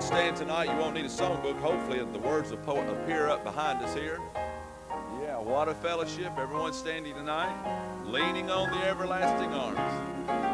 would stand tonight. You won't need a songbook. Hopefully, the words of the poet appear up behind us here. Yeah, what a fellowship. Everyone standing tonight, leaning on the everlasting arms.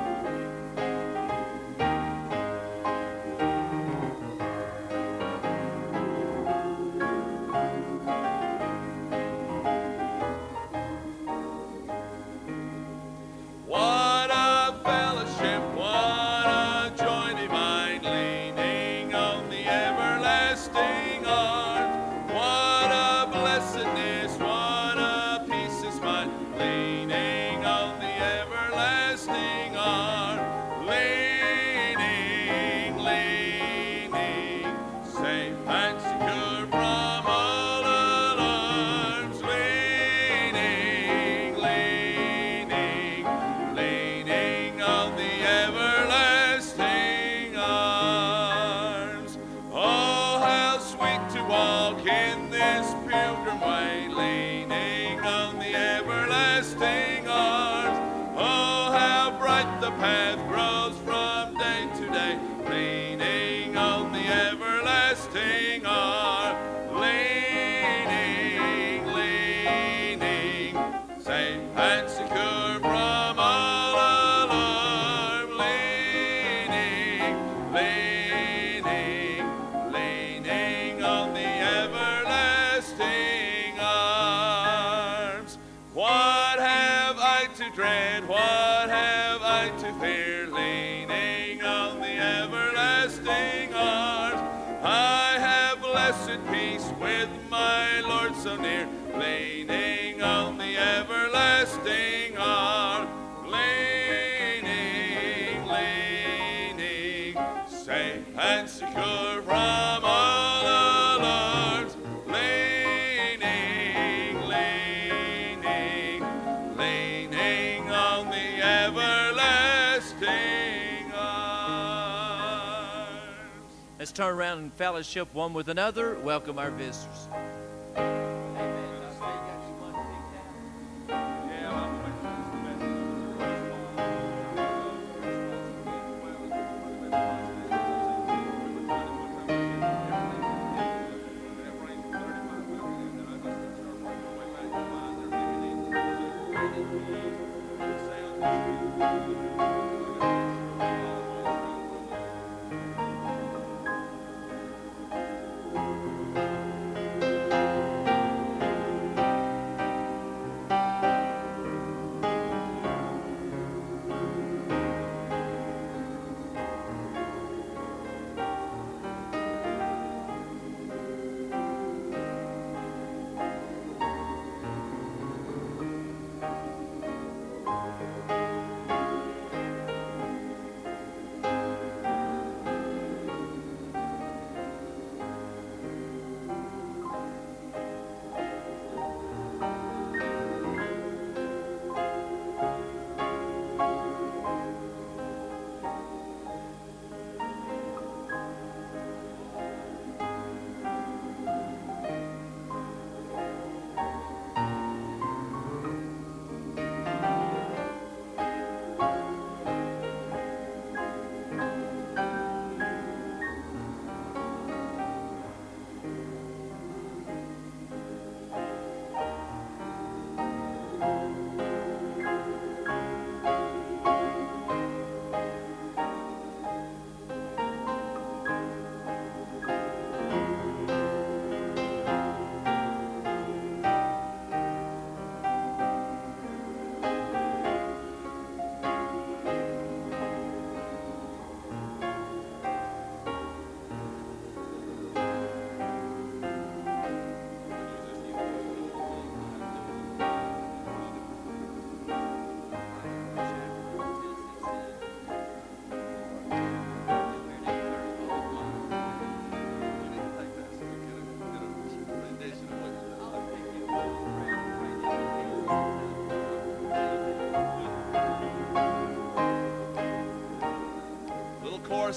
Gilmar Vesso.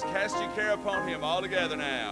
Cast your care upon him altogether now.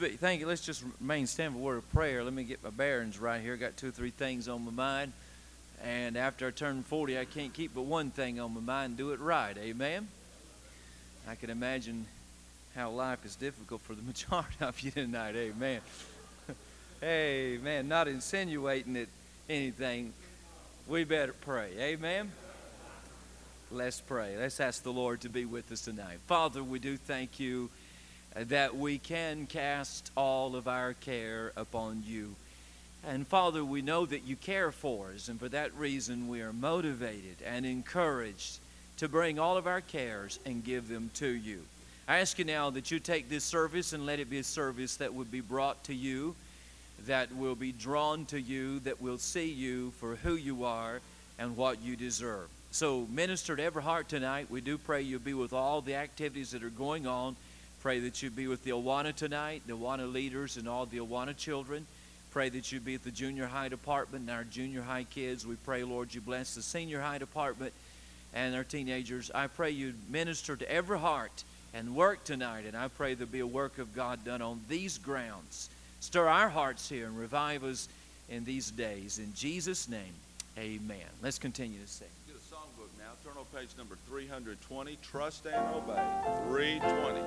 Be, thank you. Let's just remain stand for a word of prayer. Let me get my bearings right here. Got two or three things on my mind. And after I turn 40, I can't keep but one thing on my mind do it right. Amen? I can imagine how life is difficult for the majority of you tonight. Amen. Amen. Not insinuating it anything. We better pray. Amen. Let's pray. Let's ask the Lord to be with us tonight. Father, we do thank you that we can cast all of our care upon you. And Father, we know that you care for us, and for that reason we are motivated and encouraged to bring all of our cares and give them to you. I ask you now that you take this service and let it be a service that would be brought to you, that will be drawn to you, that will see you for who you are and what you deserve. So, minister to every heart tonight. We do pray you'll be with all the activities that are going on. Pray that you be with the Awana tonight, the Awana leaders, and all the Awana children. Pray that you be at the junior high department and our junior high kids. We pray, Lord, you bless the senior high department and our teenagers. I pray you minister to every heart and work tonight. And I pray there'll be a work of God done on these grounds. Stir our hearts here and revive us in these days. In Jesus' name, amen. Let's continue to sing. Page number 320. Trust and obey. 320.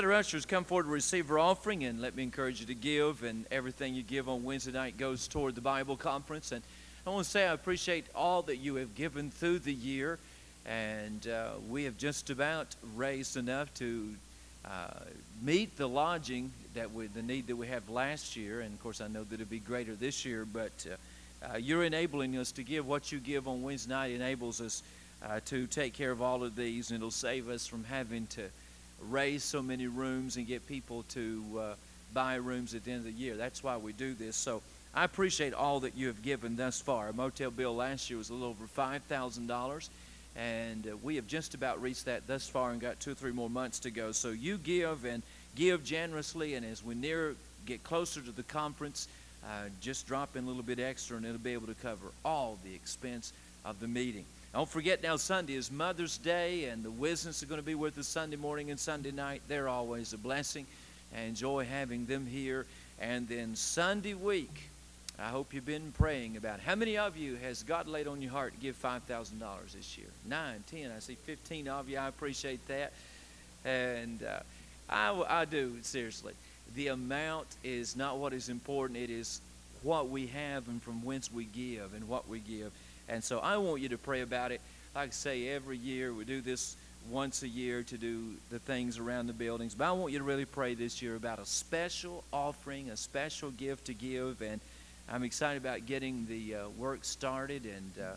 Let our ushers come forward to receive our offering, and let me encourage you to give. And everything you give on Wednesday night goes toward the Bible conference. And I want to say I appreciate all that you have given through the year, and uh, we have just about raised enough to uh, meet the lodging that we, the need that we have last year. And of course, I know that it'll be greater this year, but uh, uh, you're enabling us to give what you give on Wednesday night enables us uh, to take care of all of these, and it'll save us from having to raise so many rooms and get people to uh, buy rooms at the end of the year. That's why we do this. So I appreciate all that you have given thus far. A motel bill last year was a little over five thousand dollars, and uh, we have just about reached that thus far and got two or three more months to go. So you give and give generously, and as we near get closer to the conference, uh, just drop in a little bit extra, and it'll be able to cover all the expense of the meeting. Don't forget now, Sunday is Mother's Day, and the Wisdoms are going to be with us Sunday morning and Sunday night. They're always a blessing. I enjoy having them here. And then Sunday week, I hope you've been praying about how many of you has God laid on your heart to give $5,000 this year? Nine, ten. I see 15 of you. I appreciate that. And uh, I, I do, seriously. The amount is not what is important, it is what we have and from whence we give and what we give. And so I want you to pray about it. Like I say, every year we do this once a year to do the things around the buildings. But I want you to really pray this year about a special offering, a special gift to give. And I'm excited about getting the uh, work started. And, uh,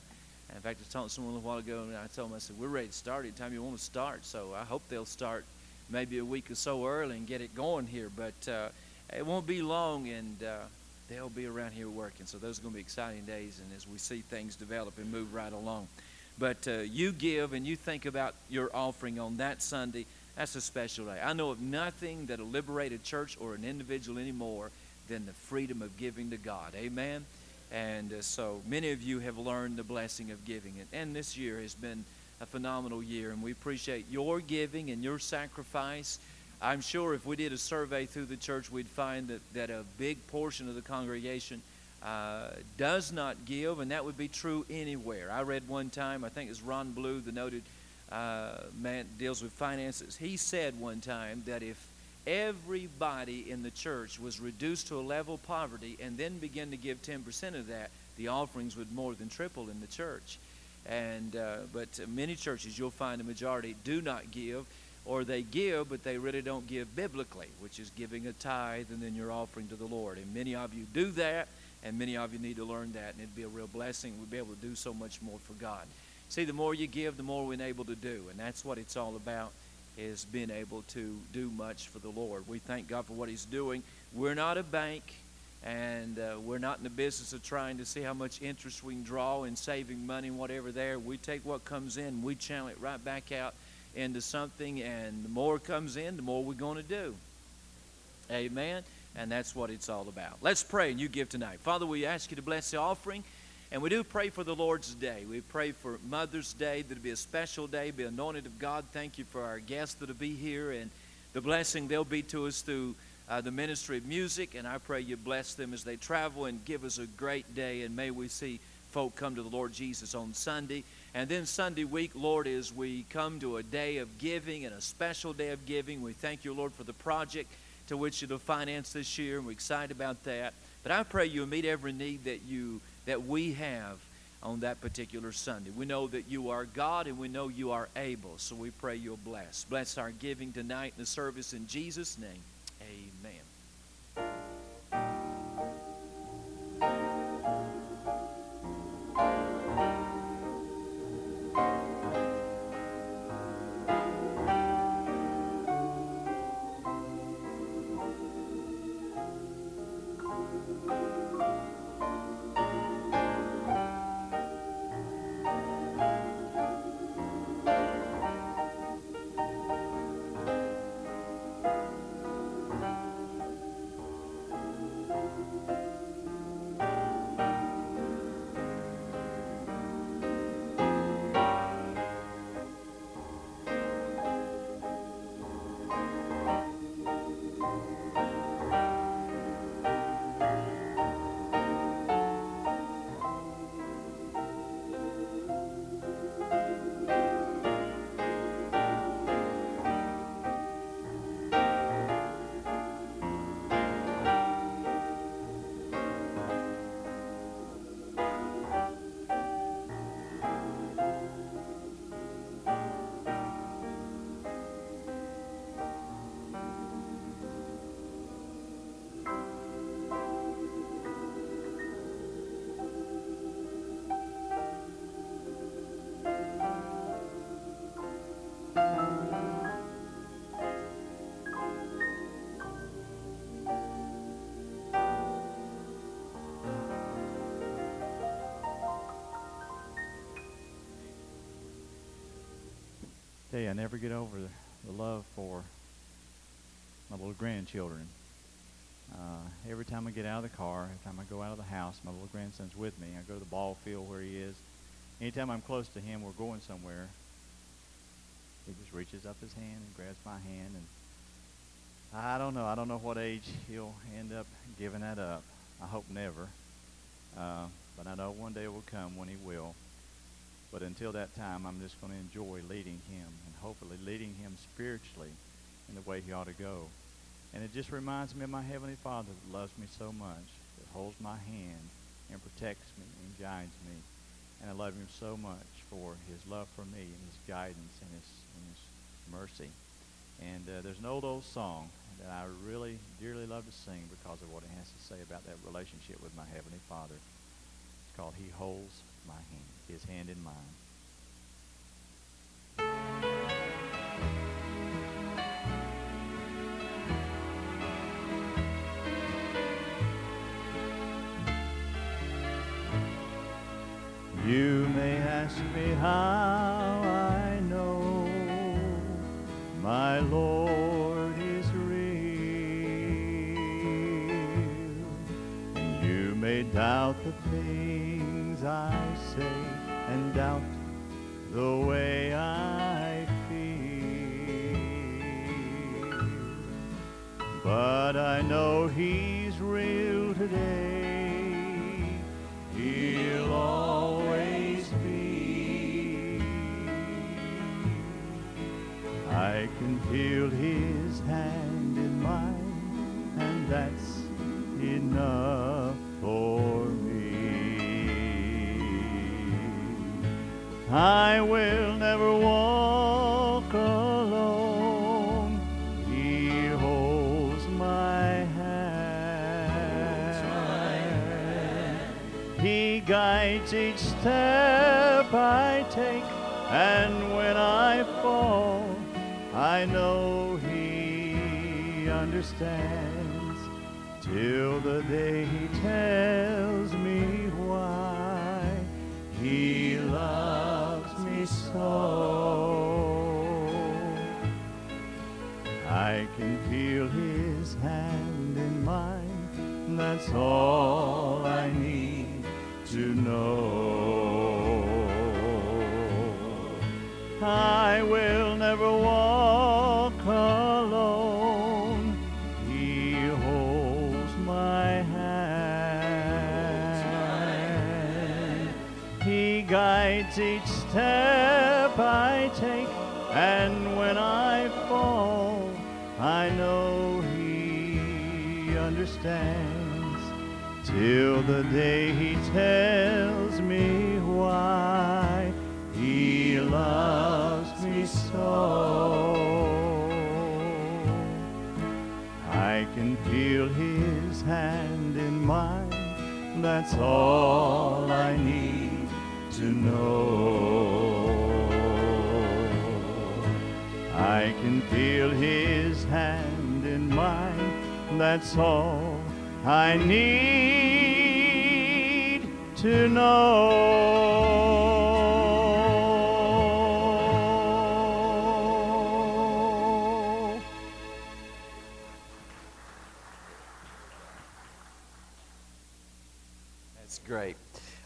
In fact, I talking to someone a while ago, and I told them, I said, we're ready to start anytime you want to start. So I hope they'll start maybe a week or so early and get it going here. But uh, it won't be long, and uh, they'll be around here working. So those are going to be exciting days, and as we see things develop and move right along. But uh, you give and you think about your offering on that Sunday. That's a special day. I know of nothing that'll liberate a church or an individual anymore than the freedom of giving to God. Amen. And uh, so many of you have learned the blessing of giving. And, and this year has been a phenomenal year, and we appreciate your giving and your sacrifice. I'm sure if we did a survey through the church, we'd find that, that a big portion of the congregation uh, does not give, and that would be true anywhere. I read one time, I think it's Ron Blue, the noted uh, man deals with finances. He said one time that if everybody in the church was reduced to a level of poverty and then began to give 10% of that, the offerings would more than triple in the church. And uh, but many churches, you'll find the majority do not give, or they give, but they really don't give biblically, which is giving a tithe and then your offering to the Lord. And many of you do that, and many of you need to learn that, and it'd be a real blessing. We'd be able to do so much more for God. See, the more you give, the more we're able to do, and that's what it's all about is being able to do much for the Lord. We thank God for what He's doing. We're not a bank, and uh, we're not in the business of trying to see how much interest we can draw in saving money and whatever there. We take what comes in, we channel it right back out into something, and the more comes in, the more we're going to do. Amen. And that's what it's all about. Let's pray and you give tonight. Father, we ask you to bless the offering. And we do pray for the Lord's Day. We pray for Mother's Day, that it be a special day, be anointed of God. Thank you for our guests that'll be here and the blessing they'll be to us through uh, the ministry of music. And I pray you bless them as they travel and give us a great day. And may we see folk come to the Lord Jesus on Sunday. And then Sunday week, Lord, as we come to a day of giving and a special day of giving, we thank you, Lord, for the project to which you'll finance this year. And we're excited about that. But I pray you'll meet every need that you that we have on that particular Sunday. We know that you are God and we know you are able, so we pray you'll bless. Bless our giving tonight in the service in Jesus' name. Amen. Tell you, I never get over the, the love for my little grandchildren. Uh, every time I get out of the car, every time I go out of the house, my little grandson's with me. I go to the ball field where he is. Anytime I'm close to him, we're going somewhere. He just reaches up his hand and grabs my hand, and I don't know. I don't know what age he'll end up giving that up. I hope never. Uh, but I know one day will come when he will. But until that time, I'm just going to enjoy leading him and hopefully leading him spiritually in the way he ought to go. And it just reminds me of my Heavenly Father that loves me so much, that holds my hand and protects me and guides me. And I love him so much for his love for me and his guidance and his, and his mercy. And uh, there's an old, old song that I really dearly love to sing because of what it has to say about that relationship with my Heavenly Father. Called He Holds My Hand, His Hand in Mine. You may ask me how I know my Lord is real. And you may doubt the today. He'll always be. I can feel his hand in mine, and that's enough for me. I will never each step I take, and when I fall, I know He understands till the day He tells me why He loves me so. I can feel his hand in mine. That's all to know. I will never walk alone. He holds my hand. He guides each step I take, and when I fall, I know He understands till the day He tells me why He loves me so. I can feel His hand in mine. That's all I need to know. I can feel His hand in mine. That's all I need to know. That's great.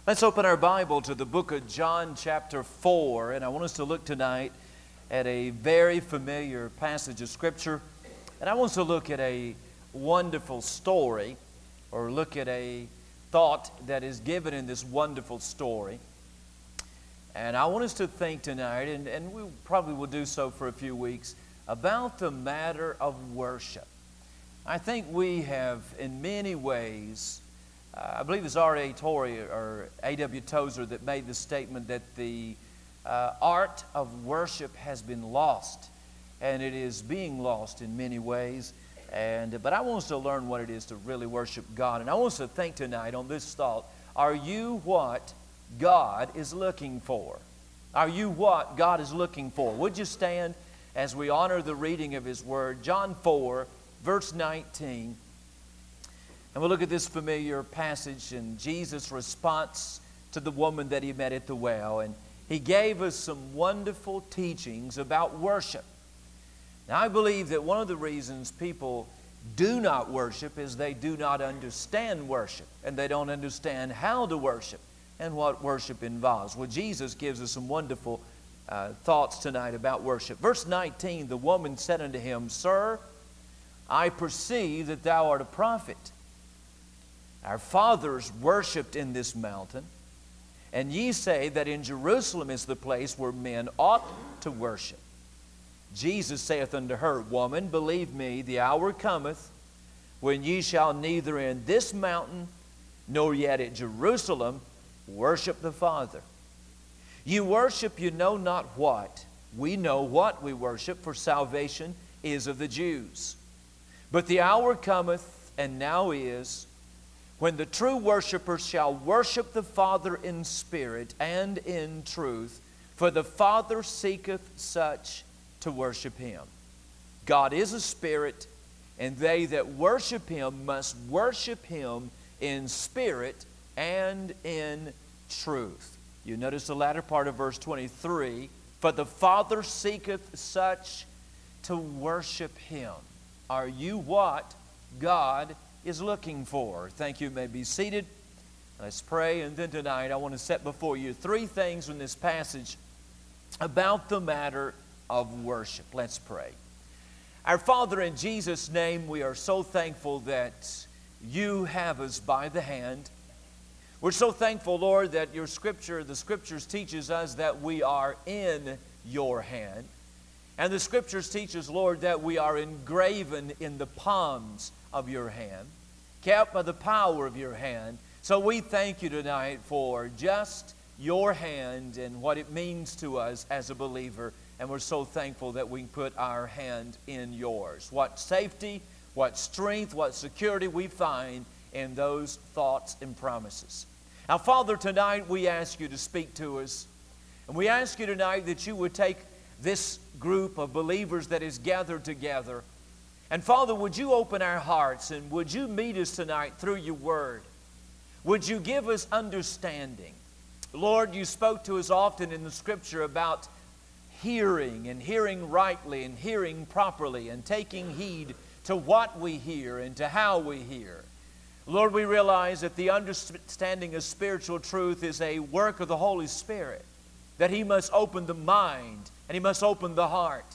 Let's open our Bible to the book of John, chapter 4. And I want us to look tonight at a very familiar passage of Scripture. And I want us to look at a wonderful story, or look at a thought that is given in this wonderful story. And I want us to think tonight, and, and we probably will do so for a few weeks, about the matter of worship. I think we have, in many ways, uh, I believe it's R.A. Torrey or A.W. Tozer that made the statement that the uh, art of worship has been lost, and it is being lost in many ways. And but I want us to learn what it is to really worship God, and I want us to think tonight on this thought: Are you what God is looking for? Are you what God is looking for? Would you stand as we honor the reading of His Word, John 4, verse 19? And we'll look at this familiar passage and Jesus' response to the woman that he met at the well. And he gave us some wonderful teachings about worship. Now, I believe that one of the reasons people do not worship is they do not understand worship and they don't understand how to worship and what worship involves. Well, Jesus gives us some wonderful uh, thoughts tonight about worship. Verse 19 the woman said unto him, Sir, I perceive that thou art a prophet. Our fathers worshipped in this mountain, and ye say that in Jerusalem is the place where men ought to worship. Jesus saith unto her, Woman, believe me, the hour cometh when ye shall neither in this mountain nor yet at Jerusalem worship the Father. You worship you know not what. We know what we worship, for salvation is of the Jews. But the hour cometh, and now is, when the true worshipers shall worship the Father in spirit and in truth, for the Father seeketh such to worship him. God is a spirit, and they that worship him must worship him in spirit and in truth. You notice the latter part of verse 23 For the Father seeketh such to worship him. Are you what God is looking for? Thank you. you may be seated. Let's pray. And then tonight, I want to set before you three things in this passage about the matter of worship. Let's pray. Our Father, in Jesus' name, we are so thankful that you have us by the hand. We're so thankful, Lord, that your scripture, the scriptures teaches us that we are in your hand. And the scriptures teach us, Lord, that we are engraven in the palms of your hand, kept by the power of your hand. So we thank you tonight for just your hand and what it means to us as a believer. And we're so thankful that we can put our hand in yours. What safety, what strength, what security we find in those thoughts and promises. Now, Father, tonight we ask you to speak to us. And we ask you tonight that you would take this group of believers that is gathered together. And Father, would you open our hearts and would you meet us tonight through your word? Would you give us understanding? Lord, you spoke to us often in the scripture about hearing and hearing rightly and hearing properly and taking heed to what we hear and to how we hear. Lord, we realize that the understanding of spiritual truth is a work of the Holy Spirit, that He must open the mind and He must open the heart.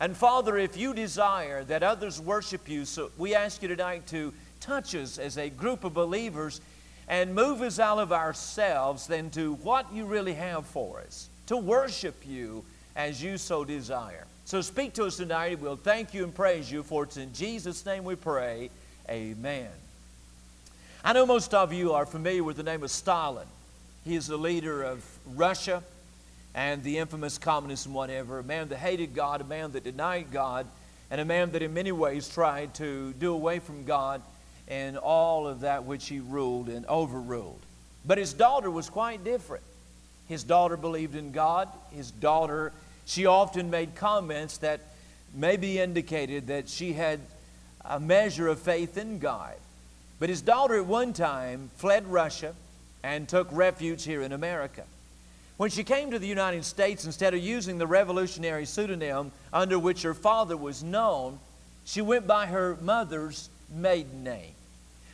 And Father, if you desire that others worship you, so we ask you tonight to touch us as a group of believers and move us out of ourselves then to what you really have for us, to worship you as you so desire. So speak to us tonight. We'll thank you and praise you, for it's in Jesus' name we pray. Amen. I know most of you are familiar with the name of Stalin. He is the leader of Russia and the infamous communism, whatever, a man that hated God, a man that denied God, and a man that in many ways tried to do away from God and all of that which he ruled and overruled. But his daughter was quite different. His daughter believed in God. His daughter, she often made comments that maybe indicated that she had a measure of faith in God. But his daughter at one time fled Russia and took refuge here in America. When she came to the United States, instead of using the revolutionary pseudonym under which her father was known, she went by her mother's maiden name.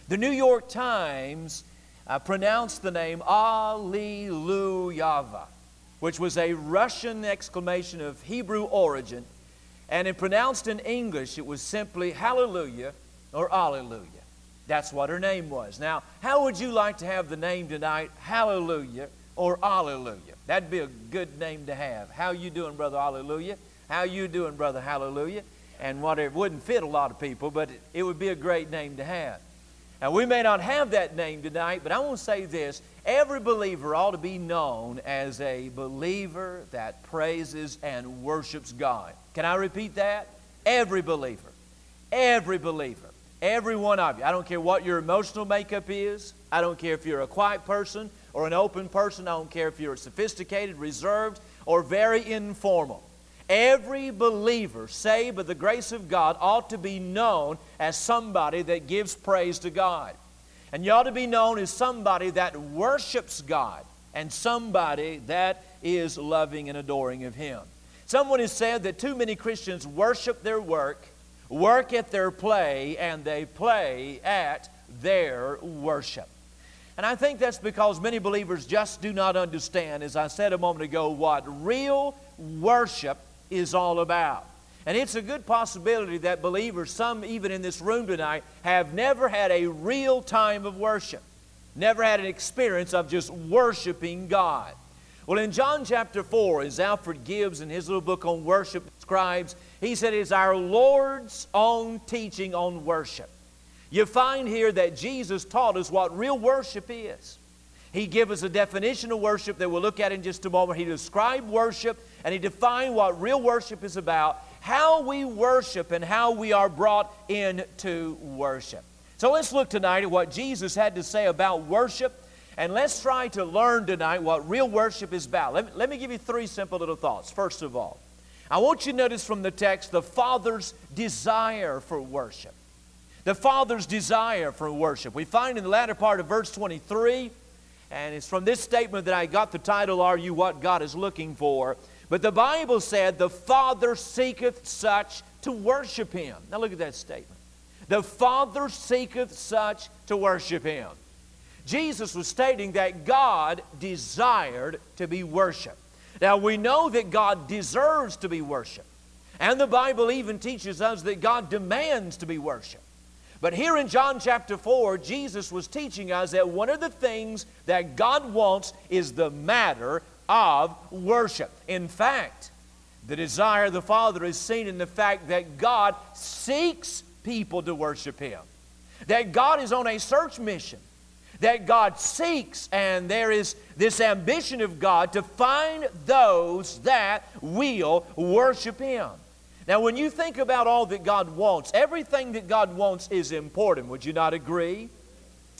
The New York Times uh, pronounced the name Alliluyeva, which was a Russian exclamation of Hebrew origin, and it pronounced in English, it was simply Hallelujah or Alleluia. That's what her name was. Now, how would you like to have the name tonight, Hallelujah or Alleluia? That'd be a good name to have. How you doing, brother? Alleluia. How you doing, brother? Hallelujah. And whatever it wouldn't fit a lot of people, but it would be a great name to have. Now, we may not have that name tonight, but I want to say this. Every believer ought to be known as a believer that praises and worships God. Can I repeat that? Every believer. Every believer. Every one of you. I don't care what your emotional makeup is. I don't care if you're a quiet person or an open person. I don't care if you're sophisticated, reserved, or very informal. Every believer saved by the grace of God ought to be known as somebody that gives praise to God. And you ought to be known as somebody that worships God and somebody that is loving and adoring of Him. Someone has said that too many Christians worship their work, work at their play, and they play at their worship. And I think that's because many believers just do not understand, as I said a moment ago, what real worship is all about. And it's a good possibility that believers, some even in this room tonight, have never had a real time of worship, never had an experience of just worshiping God. Well, in John chapter 4, as Alfred Gibbs in his little book on worship describes, he said it's our Lord's own teaching on worship. You find here that Jesus taught us what real worship is. He gave us a definition of worship that we'll look at in just a moment. He described worship and he defined what real worship is about, how we worship and how we are brought into worship. So let's look tonight at what Jesus had to say about worship, and let's try to learn tonight what real worship is about. Let me, let me give you three simple little thoughts. First of all, I want you to notice from the text the Father's desire for worship. The Father's desire for worship. We find in the latter part of verse 23, and it's from this statement that I got the title, Are You What God is Looking For? But the Bible said, The Father seeketh such to worship Him. Now look at that statement. The Father seeketh such to worship Him. Jesus was stating that God desired to be worshiped. Now we know that God deserves to be worshiped. And the Bible even teaches us that God demands to be worshiped. But here in John chapter 4, Jesus was teaching us that one of the things that God wants is the matter of worship. In fact, the desire of the Father is seen in the fact that God seeks people to worship Him, that God is on a search mission, that God seeks, and there is this ambition of God to find those that will worship Him. Now, when you think about all that God wants, everything that God wants is important. Would you not agree?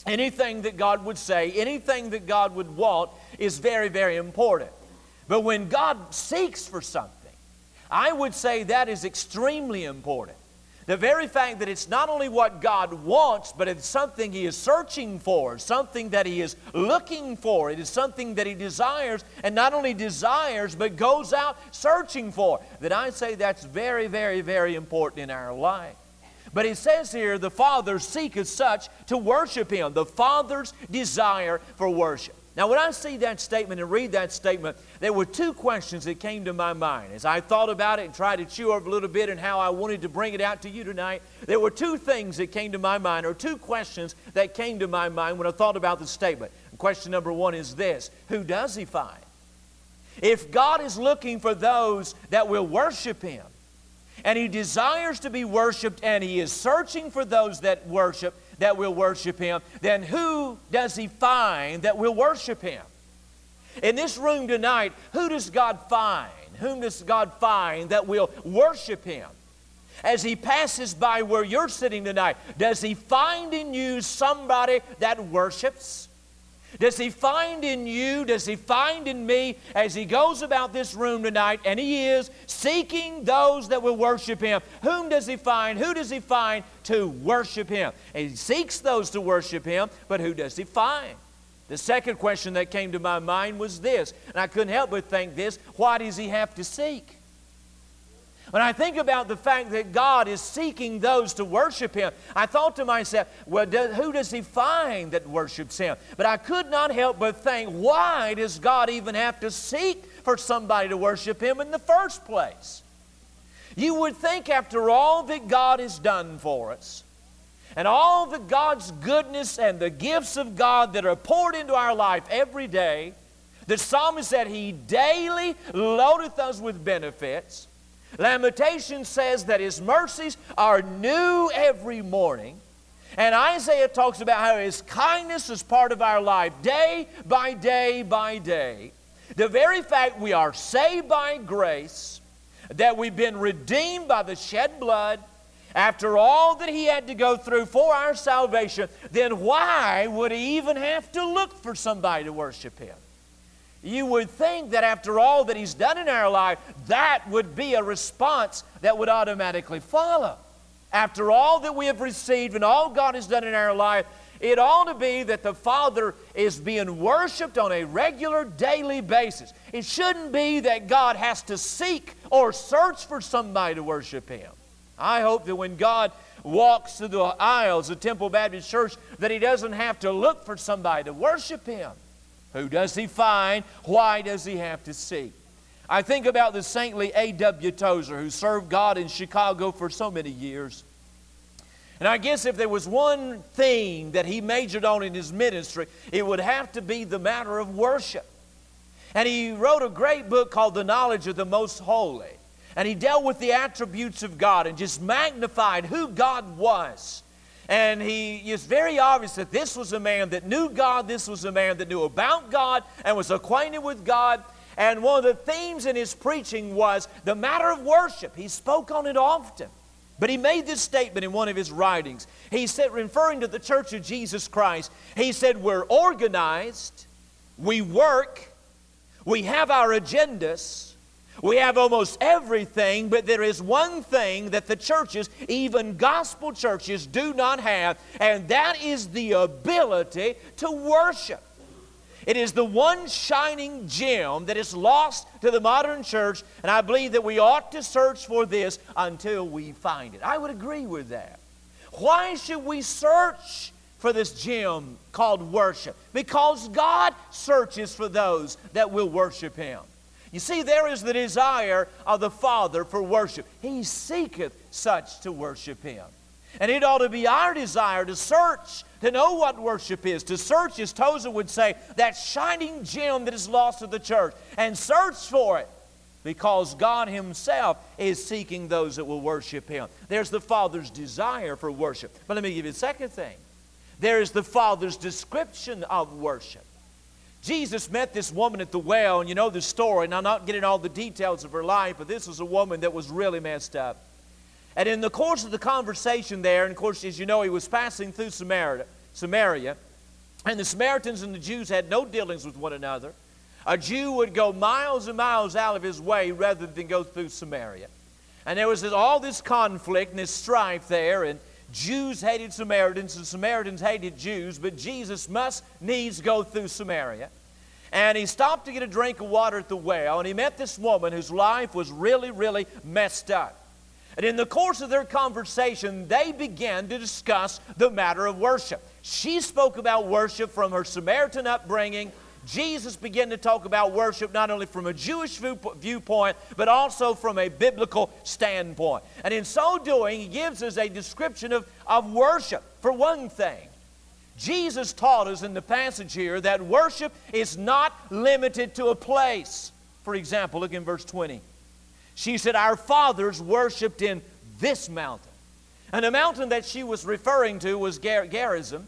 Anything that God would say, anything that God would want is very, very important. But when God seeks for something, I would say that is extremely important. The very fact that it's not only what God wants, but it's something He is searching for, something that He is looking for. It is something that He desires, and not only desires, but goes out searching for. That I say that's very, very, very important in our life. But it says here, the Father seeketh such to worship Him, the Father's desire for worship. Now, when I see that statement and read that statement, there were two questions that came to my mind. As I thought about it and tried to chew over a little bit and how I wanted to bring it out to you tonight, there were two things that came to my mind, or two questions that came to my mind when I thought about the statement. And question number one is this Who does He find? If God is looking for those that will worship Him, and He desires to be worshiped, and He is searching for those that worship, that will worship Him, then who does He find that will worship Him? In this room tonight, who does God find? Whom does God find that will worship Him? As He passes by where you're sitting tonight, does He find in you somebody that worships? Does he find in you, does he find in me as he goes about this room tonight and he is seeking those that will worship him? Whom does he find? Who does he find to worship him? And he seeks those to worship him, but who does he find? The second question that came to my mind was this, and I couldn't help but think this why does he have to seek? When I think about the fact that God is seeking those to worship Him, I thought to myself, well, does, who does He find that worships Him? But I could not help but think, why does God even have to seek for somebody to worship Him in the first place? You would think, after all that God has done for us, and all the God's goodness and the gifts of God that are poured into our life every day, the psalmist said, He daily loadeth us with benefits. Lamentation says that His mercies are new every morning. And Isaiah talks about how His kindness is part of our life day by day by day. The very fact we are saved by grace, that we've been redeemed by the shed blood, after all that He had to go through for our salvation, then why would He even have to look for somebody to worship Him? You would think that after all that He's done in our life, that would be a response that would automatically follow. After all that we have received and all God has done in our life, it ought to be that the Father is being worshiped on a regular daily basis. It shouldn't be that God has to seek or search for somebody to worship Him. I hope that when God walks through the aisles of Temple Baptist Church, that He doesn't have to look for somebody to worship Him. Who does he find? Why does he have to seek? I think about the saintly A.W. Tozer, who served God in Chicago for so many years. And I guess if there was one thing that he majored on in his ministry, it would have to be the matter of worship. And he wrote a great book called The Knowledge of the Most Holy. And he dealt with the attributes of God and just magnified who God was. And he is very obvious that this was a man that knew God, this was a man that knew about God and was acquainted with God. And one of the themes in his preaching was the matter of worship. He spoke on it often. But he made this statement in one of his writings. He said, referring to the Church of Jesus Christ, he said, We're organized, we work, we have our agendas, we have almost everything, but there is one thing that the churches, even gospel churches, do not have, and that is the ability to worship. It is the one shining gem that is lost to the modern church, and I believe that we ought to search for this until we find it. I would agree with that. Why should we search for this gem called worship? Because God searches for those that will worship Him. You see, there is the desire of the Father for worship. He seeketh such to worship Him. And it ought to be our desire to search, to know what worship is, to search, as Tozer would say, that shining gem that is lost to the church, and search for it because God Himself is seeking those that will worship Him. There's the Father's desire for worship. But let me give you a second thing there is the Father's description of worship. Jesus met this woman at the well, and you know the story, and I'm not getting all the details of her life, but this was a woman that was really messed up. And in the course of the conversation there, and of course, as you know, he was passing through Samaria, Samaria, and the Samaritans and the Jews had no dealings with one another. A Jew would go miles and miles out of his way rather than go through Samaria. And there was this, all this conflict and this strife there, and Jews hated Samaritans and Samaritans hated Jews, but Jesus must needs go through Samaria. And he stopped to get a drink of water at the well, and he met this woman whose life was really, really messed up. And in the course of their conversation, they began to discuss the matter of worship. She spoke about worship from her Samaritan upbringing. Jesus began to talk about worship not only from a Jewish viewpoint, but also from a biblical standpoint. And in so doing, he gives us a description of, of worship. For one thing, Jesus taught us in the passage here that worship is not limited to a place. For example, look in verse 20. She said, Our fathers worshiped in this mountain. And the mountain that she was referring to was Ger- Gerizim.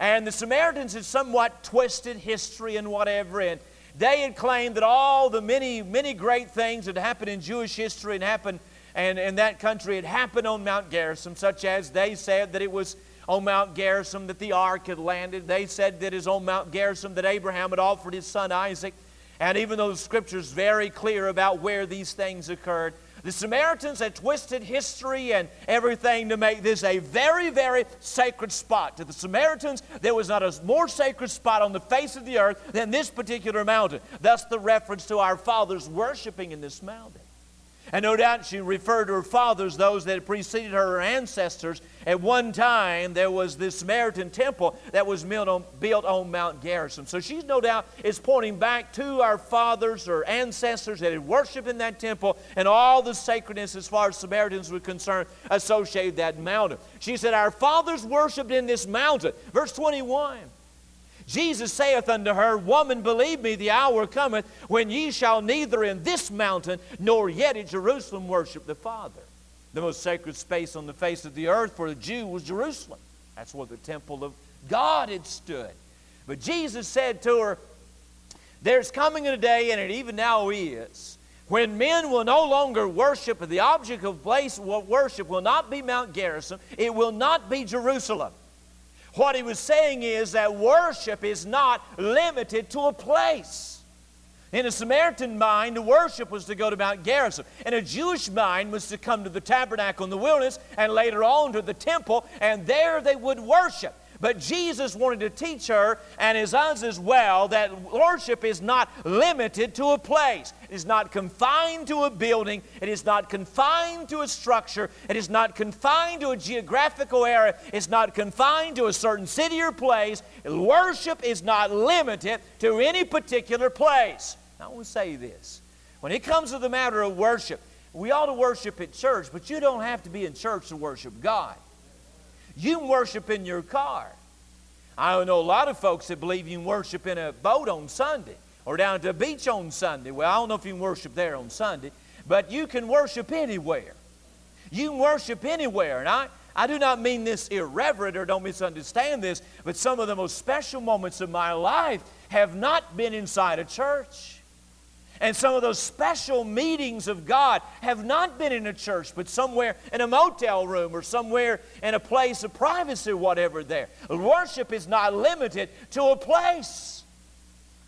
And the Samaritans had somewhat twisted history and whatever. And they had claimed that all the many, many great things that happened in Jewish history and happened and in that country had happened on Mount Gerizim, such as they said that it was on Mount Gerizim that the ark had landed. They said that it is on Mount Gerizim that Abraham had offered his son Isaac. And even though the scripture is very clear about where these things occurred, the Samaritans had twisted history and everything to make this a very, very sacred spot. To the Samaritans, there was not a more sacred spot on the face of the earth than this particular mountain. Thus, the reference to our fathers worshiping in this mountain. And no doubt she referred to her fathers, those that had preceded her, her ancestors. At one time, there was this Samaritan temple that was built on, built on Mount Gerizim. So she, no doubt, is pointing back to our fathers or ancestors that had worshiped in that temple and all the sacredness, as far as Samaritans were concerned, associated that mountain. She said, Our fathers worshiped in this mountain. Verse 21. Jesus saith unto her, Woman, believe me, the hour cometh when ye shall neither in this mountain nor yet in Jerusalem worship the Father. The most sacred space on the face of the earth for the Jew was Jerusalem. That's where the temple of God had stood. But Jesus said to her, There's coming a day, and it even now is, when men will no longer worship, the object of place worship will not be Mount Gerizim, it will not be Jerusalem. What he was saying is that worship is not limited to a place. In a Samaritan mind, worship was to go to Mount Gerizim. In a Jewish mind was to come to the tabernacle in the wilderness and later on to the temple, and there they would worship. But Jesus wanted to teach her, and as us as well, that worship is not limited to a place. Is not confined to a building. It is not confined to a structure. It is not confined to a geographical area. It's not confined to a certain city or place. Worship is not limited to any particular place. Now, I want to say this. When it comes to the matter of worship, we ought to worship at church, but you don't have to be in church to worship God. You can worship in your car. I know a lot of folks that believe you can worship in a boat on Sunday or down to the beach on Sunday. Well, I don't know if you can worship there on Sunday, but you can worship anywhere. You can worship anywhere. And I, I do not mean this irreverent or don't misunderstand this, but some of the most special moments of my life have not been inside a church. And some of those special meetings of God have not been in a church, but somewhere in a motel room or somewhere in a place of privacy or whatever there. Worship is not limited to a place.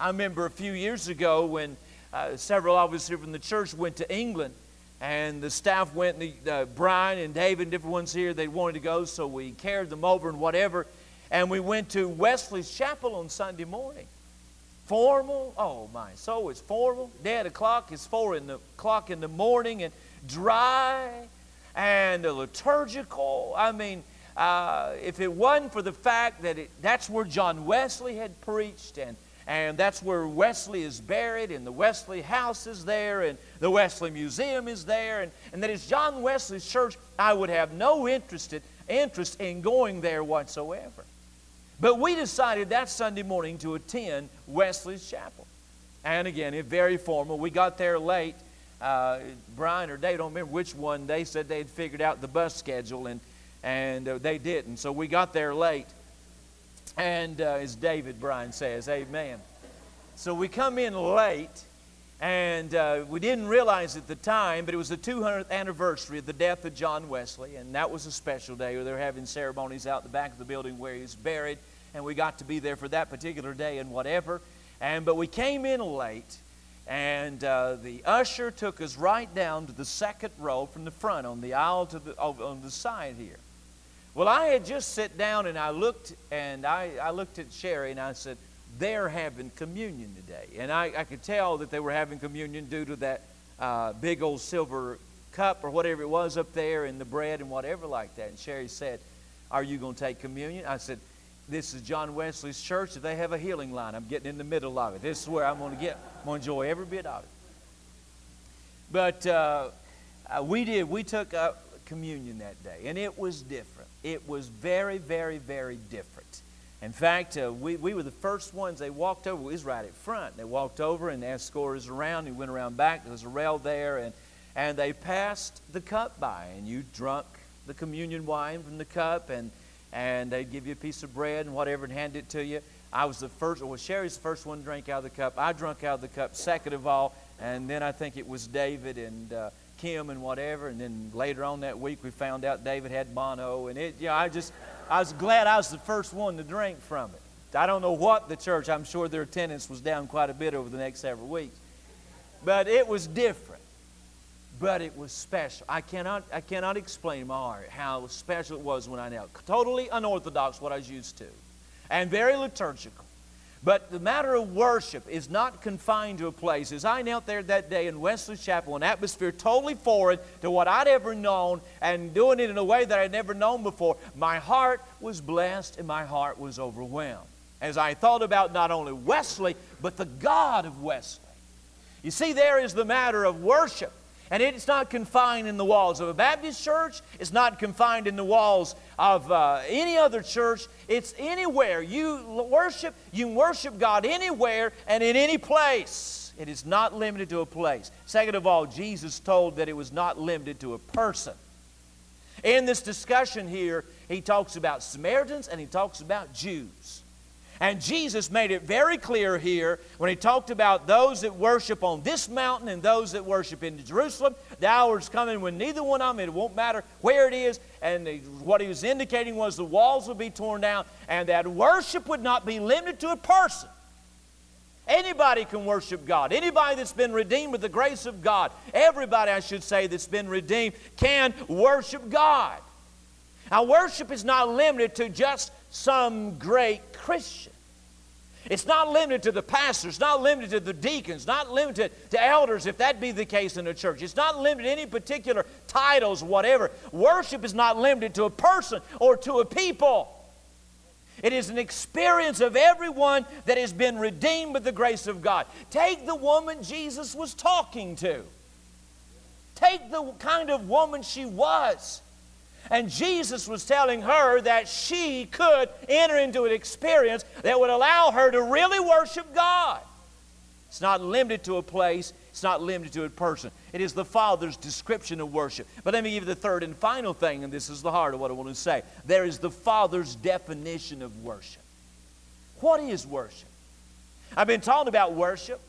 I remember a few years ago when uh, several of us here from the church went to England, and the staff went, and the, uh, Brian and David and different ones here, they wanted to go, so we carried them over and whatever. And we went to Wesley's Chapel on Sunday morning formal. Oh my, so it's formal. Dead o'clock is four in the clock in the morning and dry and liturgical. I mean, uh, if it wasn't for the fact that it, that's where John Wesley had preached and and that's where Wesley is buried, and the Wesley House is there, and the Wesley Museum is there, and, and that is John Wesley's church, I would have no interest, interest in going there whatsoever. But we decided that Sunday morning to attend Wesley's Chapel. And again, it very formal. We got there late. Uh, Brian or Dave, I don't remember which one, they said they'd figured out the bus schedule, and, and uh, they didn't. So we got there late. And uh, as David Bryan says, amen. So we come in late, and uh, we didn't realize at the time, but it was the 200th anniversary of the death of John Wesley, and that was a special day where they were having ceremonies out the back of the building where he was buried and we got to be there for that particular day and whatever. And but we came in late, and uh, the usher took us right down to the second row from the front on the aisle to the on the side here. Well, I had just sat down and I looked and I, I looked at Sherry and I said, they're having communion today. And I, I could tell that they were having communion due to that uh, big old silver cup or whatever it was up there and the bread and whatever like that. And Sherry said, Are you going to take communion? I said, this is John Wesley's church. They have a healing line. I'm getting in the middle of it. This is where I'm going to get. I'm going to enjoy every bit of it. But uh, uh, we did. We took communion that day, and it was different. It was very, very, very different. In fact, uh, we, we were the first ones. They walked over. We was right at front. They walked over and escorted us around. We went around back. There was a rail there, and and they passed the cup by, and you drunk the communion wine from the cup, and and they'd give you a piece of bread and whatever and hand it to you. I was the first, well, Sherry's the first one to drink out of the cup. I drank out of the cup second of all, and then I think it was David and uh, Kim and whatever. And then later on that week, we found out David had mono, and it, you know, I just, I was glad I was the first one to drink from it. I don't know what the church, I'm sure their attendance was down quite a bit over the next several weeks. But it was different but it was special. I cannot, I cannot explain my heart how special it was when I knelt. Totally unorthodox, what I was used to, and very liturgical. But the matter of worship is not confined to a place. As I knelt there that day in Wesley Chapel, an atmosphere totally foreign to what I'd ever known, and doing it in a way that I'd never known before, my heart was blessed and my heart was overwhelmed. As I thought about not only Wesley, but the God of Wesley. You see, there is the matter of worship. And it's not confined in the walls of a Baptist church. It's not confined in the walls of uh, any other church. It's anywhere. You worship, you worship God anywhere and in any place. It is not limited to a place. Second of all, Jesus told that it was not limited to a person. In this discussion here, he talks about Samaritans and he talks about Jews. And Jesus made it very clear here when he talked about those that worship on this mountain and those that worship in Jerusalem. The hour is coming when neither one of them, it won't matter where it is. And what he was indicating was the walls would be torn down and that worship would not be limited to a person. Anybody can worship God. Anybody that's been redeemed with the grace of God, everybody, I should say, that's been redeemed can worship God. Now, worship is not limited to just some great Christian. It's not limited to the pastors, not limited to the deacons, not limited to elders, if that be the case in a church. It's not limited to any particular titles, whatever. Worship is not limited to a person or to a people. It is an experience of everyone that has been redeemed with the grace of God. Take the woman Jesus was talking to. Take the kind of woman she was. And Jesus was telling her that she could enter into an experience that would allow her to really worship God. It's not limited to a place, it's not limited to a person. It is the Father's description of worship. But let me give you the third and final thing, and this is the heart of what I want to say. There is the Father's definition of worship. What is worship? I've been talking about worship.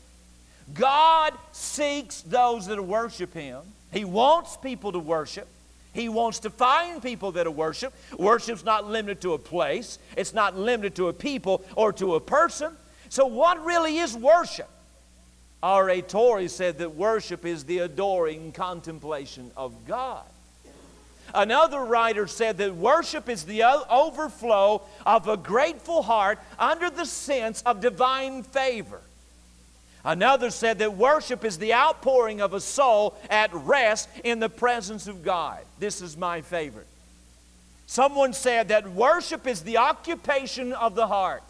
God seeks those that worship Him. He wants people to worship. He wants to find people that worship. Worship's not limited to a place, it's not limited to a people or to a person. So, what really is worship? R.A. Torrey said that worship is the adoring contemplation of God. Another writer said that worship is the overflow of a grateful heart under the sense of divine favor. Another said that worship is the outpouring of a soul at rest in the presence of God. This is my favorite. Someone said that worship is the occupation of the heart,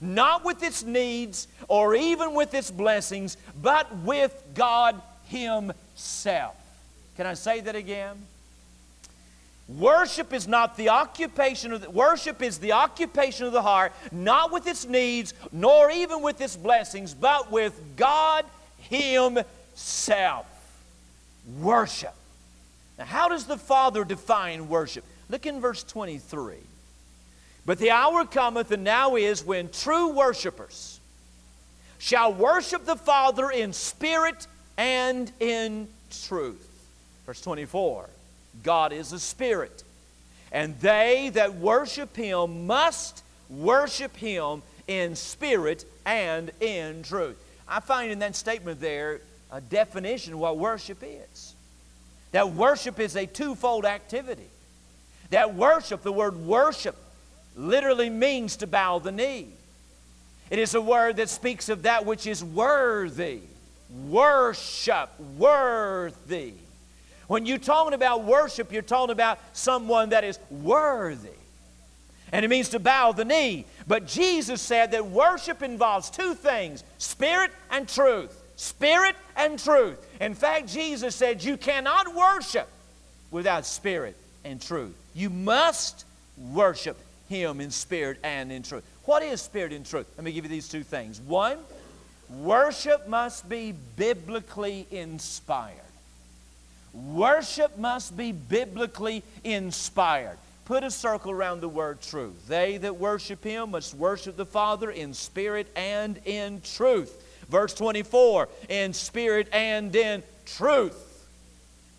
not with its needs or even with its blessings, but with God Himself. Can I say that again? Worship is not the occupation of the, worship is the occupation of the heart, not with its needs, nor even with its blessings, but with God Himself. Worship. Now, how does the Father define worship? Look in verse 23. But the hour cometh, and now is, when true worshipers shall worship the Father in spirit and in truth. Verse 24. God is a spirit. And they that worship him must worship him in spirit and in truth. I find in that statement there a definition of what worship is. That worship is a twofold activity. That worship, the word worship, literally means to bow the knee. It is a word that speaks of that which is worthy. Worship, worthy. When you're talking about worship, you're talking about someone that is worthy. And it means to bow the knee. But Jesus said that worship involves two things spirit and truth. Spirit and truth. In fact, Jesus said you cannot worship without spirit and truth. You must worship Him in spirit and in truth. What is spirit and truth? Let me give you these two things. One, worship must be biblically inspired. Worship must be biblically inspired. Put a circle around the word truth. They that worship him must worship the Father in spirit and in truth. Verse 24, in spirit and in truth.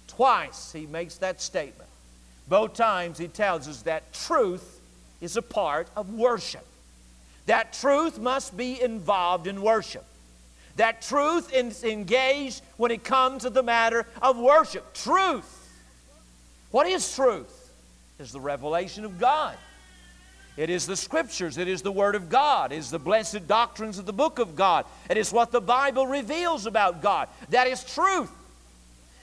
Twice he makes that statement. Both times he tells us that truth is a part of worship. That truth must be involved in worship. That truth is engaged when it comes to the matter of worship. Truth. What is truth? Is the revelation of God. It is the scriptures. It is the Word of God. It is the blessed doctrines of the book of God. It is what the Bible reveals about God. That is truth.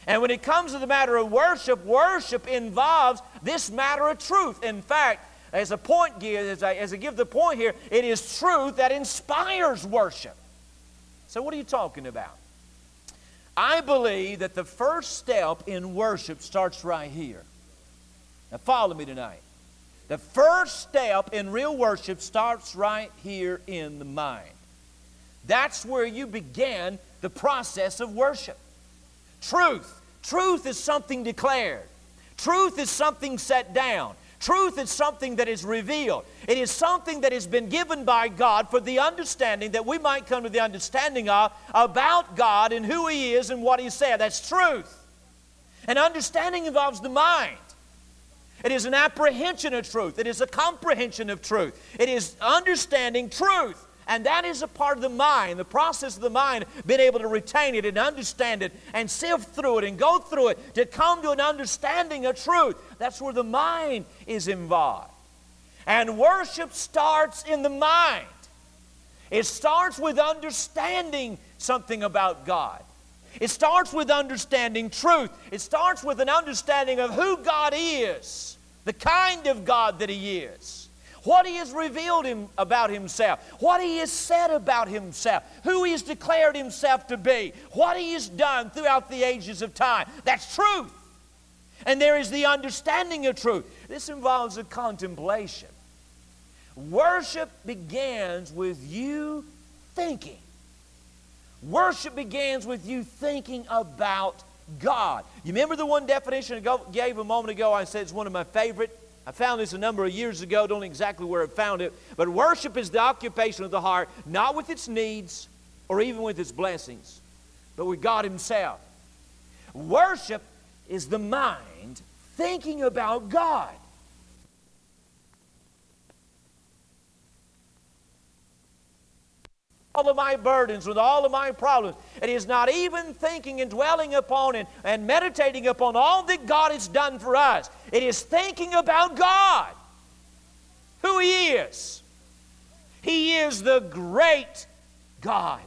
And when it comes to the matter of worship, worship involves this matter of truth. In fact, as a point, as I, as I give the point here, it is truth that inspires worship. So, what are you talking about? I believe that the first step in worship starts right here. Now, follow me tonight. The first step in real worship starts right here in the mind. That's where you begin the process of worship. Truth. Truth is something declared, truth is something set down. Truth is something that is revealed. It is something that has been given by God for the understanding that we might come to the understanding of about God and who He is and what He said. That's truth. And understanding involves the mind. It is an apprehension of truth. It is a comprehension of truth. It is understanding truth. And that is a part of the mind, the process of the mind, being able to retain it and understand it and sift through it and go through it to come to an understanding of truth. That's where the mind is involved. And worship starts in the mind. It starts with understanding something about God. It starts with understanding truth. It starts with an understanding of who God is, the kind of God that He is what He has revealed him about Himself, what He has said about Himself, who He has declared Himself to be, what He has done throughout the ages of time. That's truth. And there is the understanding of truth. This involves a contemplation. Worship begins with you thinking. Worship begins with you thinking about God. You remember the one definition I gave a moment ago? I said it's one of my favorite I found this a number of years ago, don't know exactly where I found it, but worship is the occupation of the heart, not with its needs or even with its blessings, but with God Himself. Worship is the mind thinking about God. All of my burdens, with all of my problems. and It is not even thinking and dwelling upon and, and meditating upon all that God has done for us. It is thinking about God, who He is. He is the great God,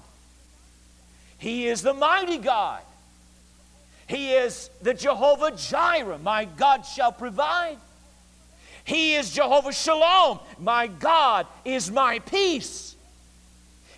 He is the mighty God. He is the Jehovah Jireh, my God shall provide. He is Jehovah Shalom, my God is my peace.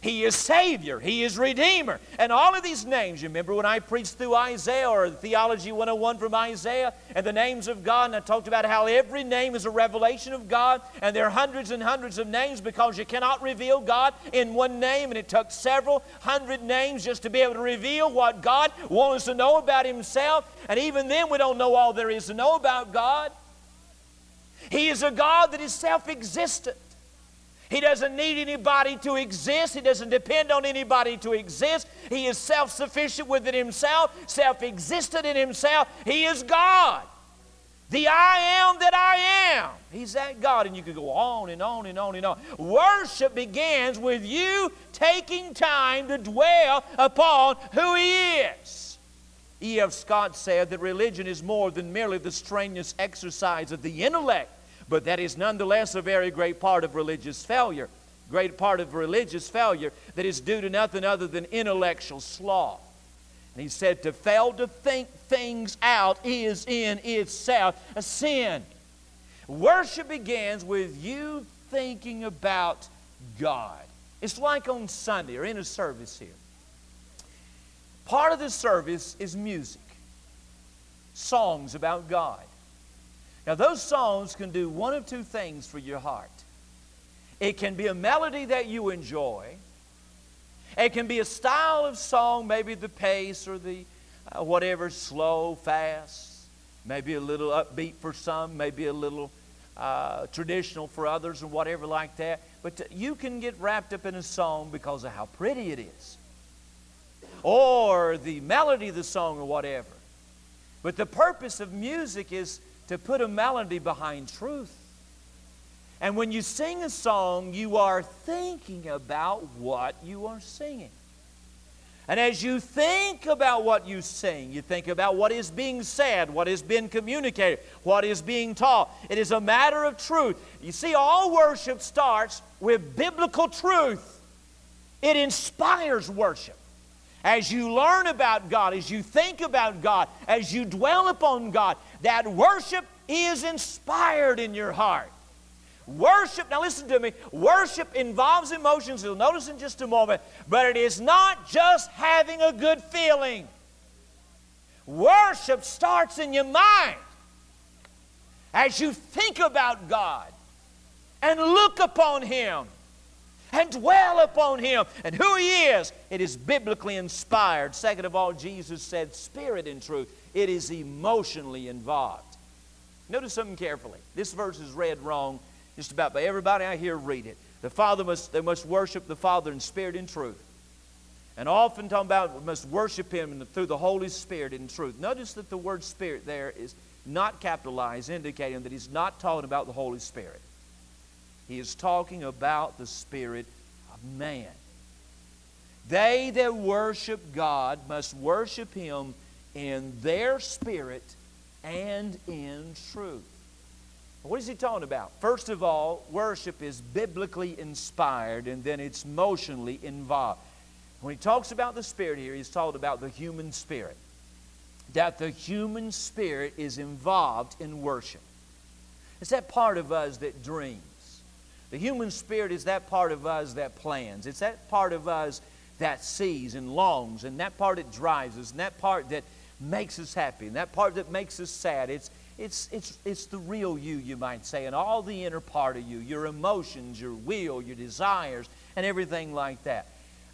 He is Savior. He is Redeemer. And all of these names, you remember when I preached through Isaiah or Theology 101 from Isaiah and the names of God, and I talked about how every name is a revelation of God, and there are hundreds and hundreds of names because you cannot reveal God in one name, and it took several hundred names just to be able to reveal what God wants to know about Himself. And even then, we don't know all there is to know about God. He is a God that is self existent. He doesn't need anybody to exist. He doesn't depend on anybody to exist. He is self sufficient within himself, self existent in himself. He is God. The I am that I am. He's that God. And you could go on and on and on and on. Worship begins with you taking time to dwell upon who He is. E.F. Scott said that religion is more than merely the strenuous exercise of the intellect but that is nonetheless a very great part of religious failure. Great part of religious failure that is due to nothing other than intellectual sloth. And he said, to fail to think things out is in itself a sin. Worship begins with you thinking about God. It's like on Sunday or in a service here. Part of the service is music, songs about God. Now, those songs can do one of two things for your heart. It can be a melody that you enjoy. It can be a style of song, maybe the pace or the uh, whatever, slow, fast, maybe a little upbeat for some, maybe a little uh, traditional for others, or whatever like that. But you can get wrapped up in a song because of how pretty it is, or the melody of the song, or whatever. But the purpose of music is to put a melody behind truth. And when you sing a song, you are thinking about what you are singing. And as you think about what you sing, you think about what is being said, what is being communicated, what is being taught. It is a matter of truth. You see, all worship starts with biblical truth, it inspires worship. As you learn about God, as you think about God, as you dwell upon God, that worship is inspired in your heart. Worship, now listen to me, worship involves emotions, you'll notice in just a moment, but it is not just having a good feeling. Worship starts in your mind as you think about God and look upon Him and dwell upon Him and who He is. It is biblically inspired. Second of all, Jesus said, Spirit and truth. It is emotionally involved. Notice something carefully. This verse is read wrong just about by everybody I hear read it. The Father must, they must worship the Father in spirit and truth. And often talking about we must worship Him through the Holy Spirit in truth. Notice that the word Spirit there is not capitalized, indicating that He's not talking about the Holy Spirit. He is talking about the Spirit of man. They that worship God must worship Him in their spirit and in truth. What is he talking about? First of all, worship is biblically inspired and then it's emotionally involved. When he talks about the spirit here, he's talking about the human spirit. That the human spirit is involved in worship. It's that part of us that dreams. The human spirit is that part of us that plans. It's that part of us that sees and longs, and that part that drives us, and that part that makes us happy, and that part that makes us sad. It's, it's, it's, it's the real you, you might say, and all the inner part of you, your emotions, your will, your desires, and everything like that.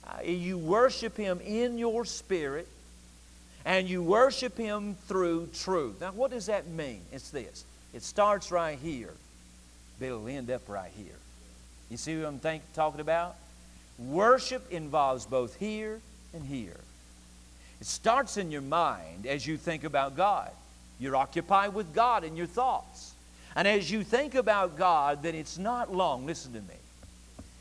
Uh, you worship Him in your spirit, and you worship Him through truth. Now, what does that mean? It's this it starts right here, but it'll end up right here. You see what I'm think, talking about? Worship involves both here and here. It starts in your mind as you think about God. You're occupied with God in your thoughts. And as you think about God, then it's not long. Listen to me.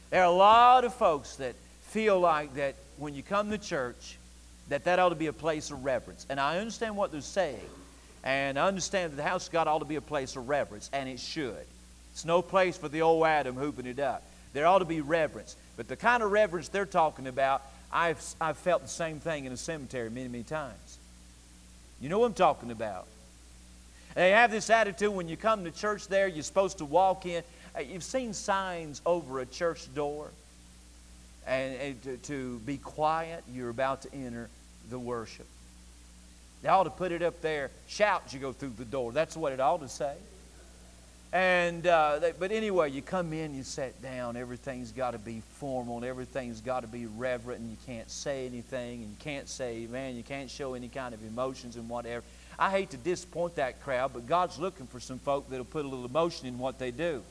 There are a lot of folks that feel like that when you come to church, that that ought to be a place of reverence. And I understand what they're saying. And I understand that the house of God ought to be a place of reverence, and it should. It's no place for the old Adam hooping it up. There ought to be reverence. But the kind of reverence they're talking about, I've, I've felt the same thing in a cemetery many, many times. You know what I'm talking about. They have this attitude when you come to church there, you're supposed to walk in. Uh, you've seen signs over a church door and, and to, to be quiet, you're about to enter the worship. They ought to put it up there. Shout as you go through the door. That's what it ought to say. And uh, they, but anyway, you come in, you sit down. Everything's got to be formal, and everything's got to be reverent, and you can't say anything, and you can't say, man, you can't show any kind of emotions and whatever. I hate to disappoint that crowd, but God's looking for some folk that'll put a little emotion in what they do.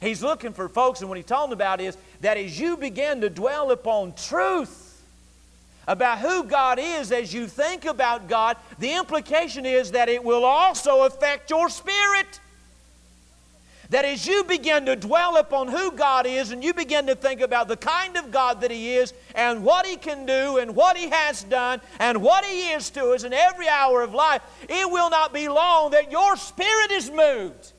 He's looking for folks, and what he's talking about is that as you begin to dwell upon truth about who God is, as you think about God, the implication is that it will also affect your spirit. That as you begin to dwell upon who God is and you begin to think about the kind of God that He is and what He can do and what He has done and what He is to us in every hour of life, it will not be long that your spirit is moved.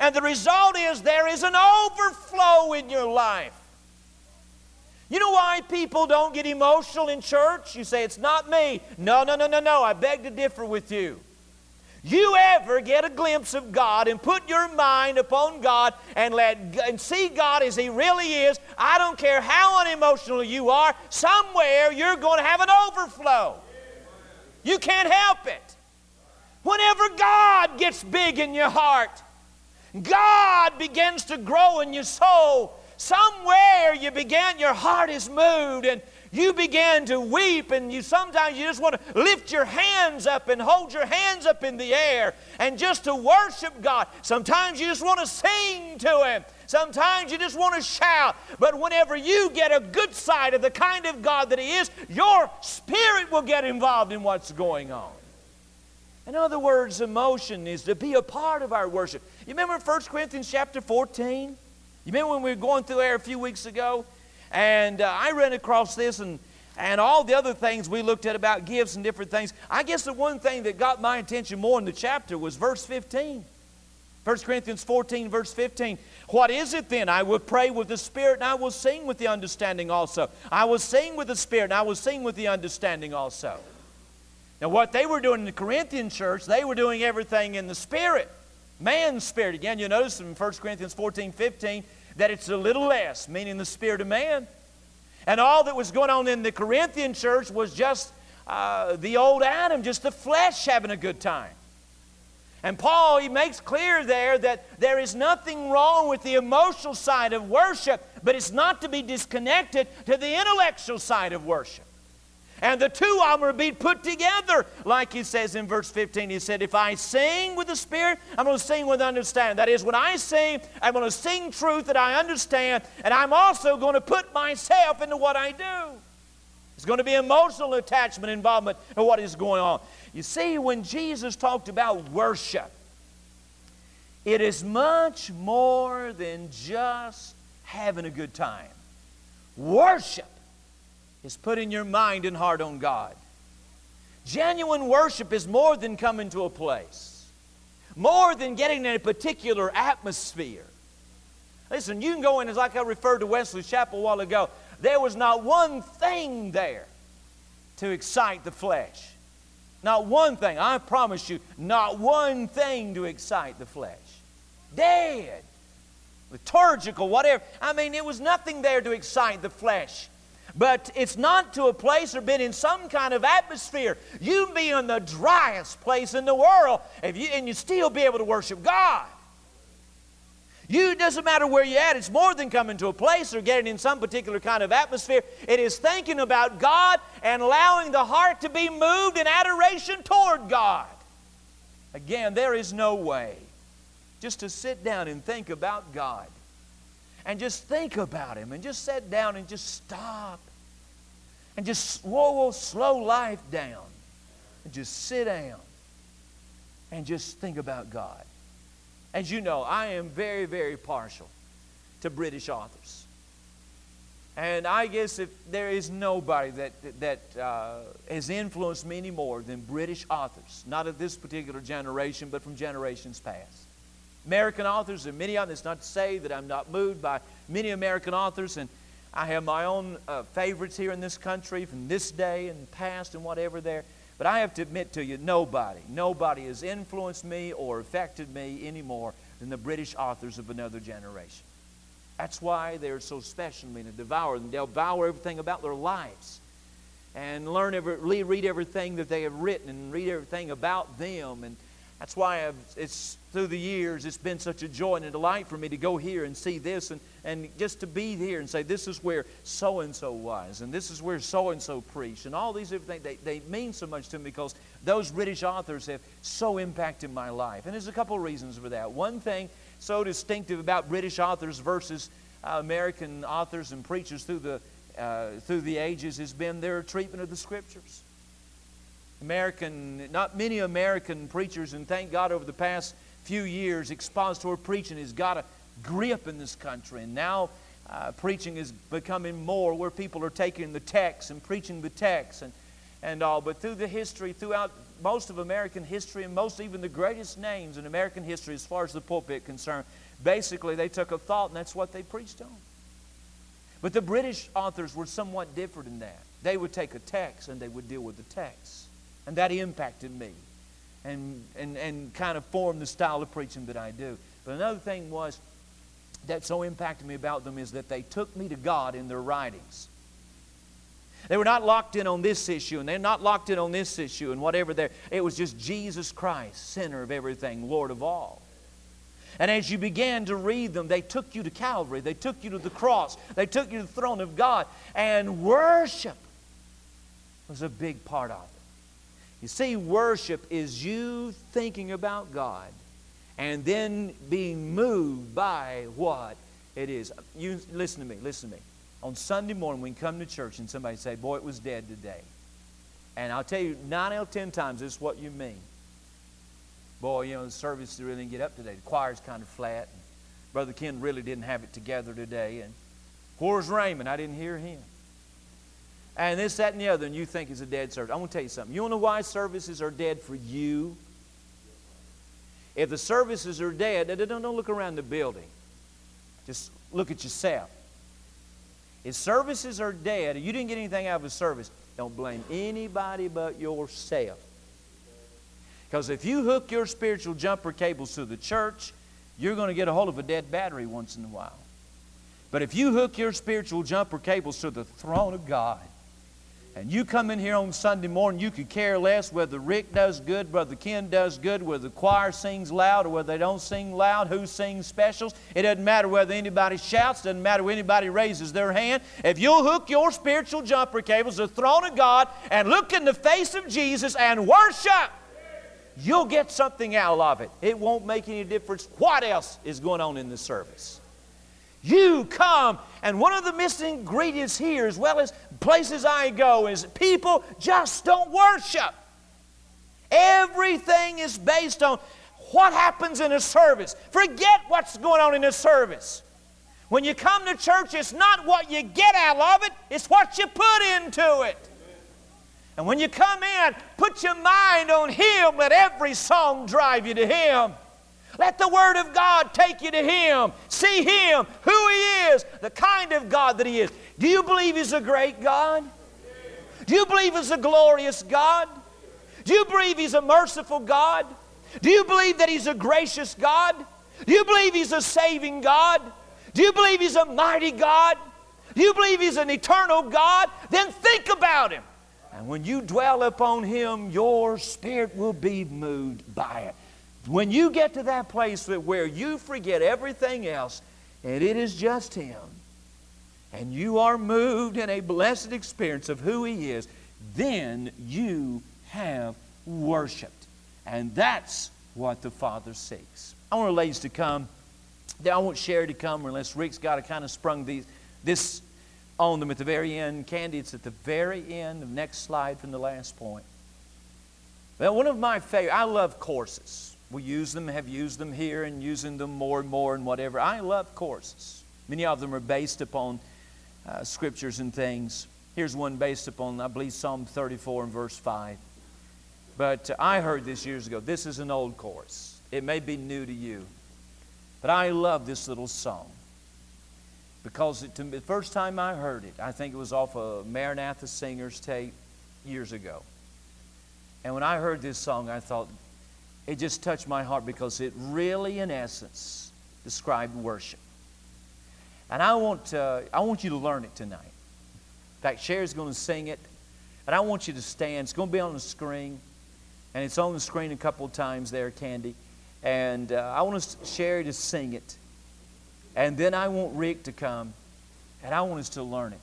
And the result is there is an overflow in your life. You know why people don't get emotional in church? You say, it's not me. No, no, no, no, no. I beg to differ with you. You ever get a glimpse of God and put your mind upon God and let and see God as He really is, I don't care how unemotional you are, somewhere you're going to have an overflow. You can't help it. Whenever God gets big in your heart, God begins to grow in your soul. Somewhere you began, your heart is moved and you begin to weep and you sometimes you just want to lift your hands up and hold your hands up in the air and just to worship God. Sometimes you just want to sing to Him. Sometimes you just want to shout. But whenever you get a good sight of the kind of God that He is, your spirit will get involved in what's going on. In other words, emotion is to be a part of our worship. You remember 1 Corinthians chapter 14? You remember when we were going through there a few weeks ago? And uh, I ran across this and, and all the other things we looked at about gifts and different things. I guess the one thing that got my attention more in the chapter was verse 15. 1 Corinthians 14, verse 15. What is it then? I will pray with the Spirit and I will sing with the understanding also. I will sing with the Spirit and I will sing with the understanding also. Now, what they were doing in the Corinthian church, they were doing everything in the Spirit, man's Spirit. Again, you notice in 1 Corinthians 14 15 that it's a little less, meaning the Spirit of man. And all that was going on in the Corinthian church was just uh, the old Adam, just the flesh having a good time. And Paul, he makes clear there that there is nothing wrong with the emotional side of worship, but it's not to be disconnected to the intellectual side of worship. And the two of them are being put together, like he says in verse 15. He said, If I sing with the Spirit, I'm going to sing with understanding. That is, when I sing, I'm going to sing truth that I understand, and I'm also going to put myself into what I do. There's going to be emotional attachment, involvement in what is going on. You see, when Jesus talked about worship, it is much more than just having a good time. Worship is putting your mind and heart on God. Genuine worship is more than coming to a place, more than getting in a particular atmosphere. Listen, you can go in, as like I referred to Wesley Chapel a while ago, there was not one thing there to excite the flesh. Not one thing, I promise you, not one thing to excite the flesh. Dead, liturgical, whatever. I mean, it was nothing there to excite the flesh. But it's not to a place or been in some kind of atmosphere. You be in the driest place in the world if you, and you still be able to worship God. You it doesn't matter where you're at, it's more than coming to a place or getting in some particular kind of atmosphere. It is thinking about God and allowing the heart to be moved in adoration toward God. Again, there is no way just to sit down and think about God and just think about Him and just sit down and just stop and just slow, slow life down and just sit down and just think about God. As you know, I am very, very partial to British authors. And I guess if there is nobody that, that uh, has influenced me any more than British authors, not of this particular generation, but from generations past. American authors, there are many of them. It's not to say that I'm not moved by many American authors, and I have my own uh, favorites here in this country from this day and past and whatever there. But I have to admit to you, nobody, nobody has influenced me or affected me any more than the British authors of another generation. That's why they're so special me to devour them. They'll devour everything about their lives and learn every, read everything that they have written and read everything about them. And that's why I've, it's through the years it's been such a joy and a delight for me to go here and see this and, and just to be here and say this is where so and so was and this is where so and so preached and all these different things they, they mean so much to me because those British authors have so impacted my life. And there's a couple of reasons for that. One thing so distinctive about British authors versus uh, American authors and preachers through the, uh, through the ages has been their treatment of the Scriptures. American, not many American preachers, and thank God over the past few years, expository preaching has got a grip in this country. And now uh, preaching is becoming more where people are taking the text and preaching the text and, and all. But through the history, throughout most of American history and most even the greatest names in American history as far as the pulpit concerned, basically they took a thought and that's what they preached on. But the British authors were somewhat different in that. They would take a text and they would deal with the text. And that impacted me and, and, and kind of formed the style of preaching that I do. But another thing was that so impacted me about them is that they took me to God in their writings. They were not locked in on this issue, and they're not locked in on this issue, and whatever there. It was just Jesus Christ, center of everything, Lord of all. And as you began to read them, they took you to Calvary, they took you to the cross, they took you to the throne of God, and worship was a big part of it. You see, worship is you thinking about God and then being moved by what it is. You listen to me, listen to me. On Sunday morning, you come to church and somebody say, Boy, it was dead today. And I'll tell you, nine out of ten times, this is what you mean. Boy, you know, the service really didn't get up today. The choir's kind of flat. Brother Ken really didn't have it together today. And where's Raymond? I didn't hear him and this, that, and the other, and you think it's a dead service. I want to tell you something. You want to know why services are dead for you? If the services are dead, don't, don't look around the building. Just look at yourself. If services are dead, and you didn't get anything out of a service, don't blame anybody but yourself. Because if you hook your spiritual jumper cables to the church, you're going to get a hold of a dead battery once in a while. But if you hook your spiritual jumper cables to the throne of God, and you come in here on Sunday morning, you could care less whether Rick does good, Brother Ken does good, whether the choir sings loud or whether they don't sing loud, who sings specials. It doesn't matter whether anybody shouts, doesn't matter whether anybody raises their hand. If you'll hook your spiritual jumper cables to the throne of God and look in the face of Jesus and worship, you'll get something out of it. It won't make any difference what else is going on in the service. You come. And one of the missing ingredients here, as well as places I go, is people just don't worship. Everything is based on what happens in a service. Forget what's going on in a service. When you come to church, it's not what you get out of it, it's what you put into it. And when you come in, put your mind on Him. Let every song drive you to Him. Let the Word of God take you to Him. See Him, who He is, the kind of God that He is. Do you believe He's a great God? Do you believe He's a glorious God? Do you believe He's a merciful God? Do you believe that He's a gracious God? Do you believe He's a saving God? Do you believe He's a mighty God? Do you believe He's an eternal God? Then think about Him. And when you dwell upon Him, your spirit will be moved by it. When you get to that place where you forget everything else and it is just Him, and you are moved in a blessed experience of who He is, then you have worshiped. And that's what the Father seeks. I want the ladies to come. I want Sherry to come unless Rick's got to kind of sprung these, this on them at the very end. Candy, it's at the very end, the next slide from the last point. Well, one of my favorite, I love courses. We use them, have used them here, and using them more and more and whatever. I love courses. Many of them are based upon uh, scriptures and things. Here's one based upon, I believe, Psalm 34 and verse 5. But uh, I heard this years ago. This is an old course. It may be new to you. But I love this little song because it, the first time I heard it, I think it was off a Maranatha Singers tape years ago. And when I heard this song, I thought it just touched my heart because it really, in essence, described worship. And I want, uh, I want you to learn it tonight. In fact, Sherry's going to sing it, and I want you to stand. It's going to be on the screen, and it's on the screen a couple of times there, Candy. And uh, I want Sherry to sing it. And then I want Rick to come, and I want us to learn it.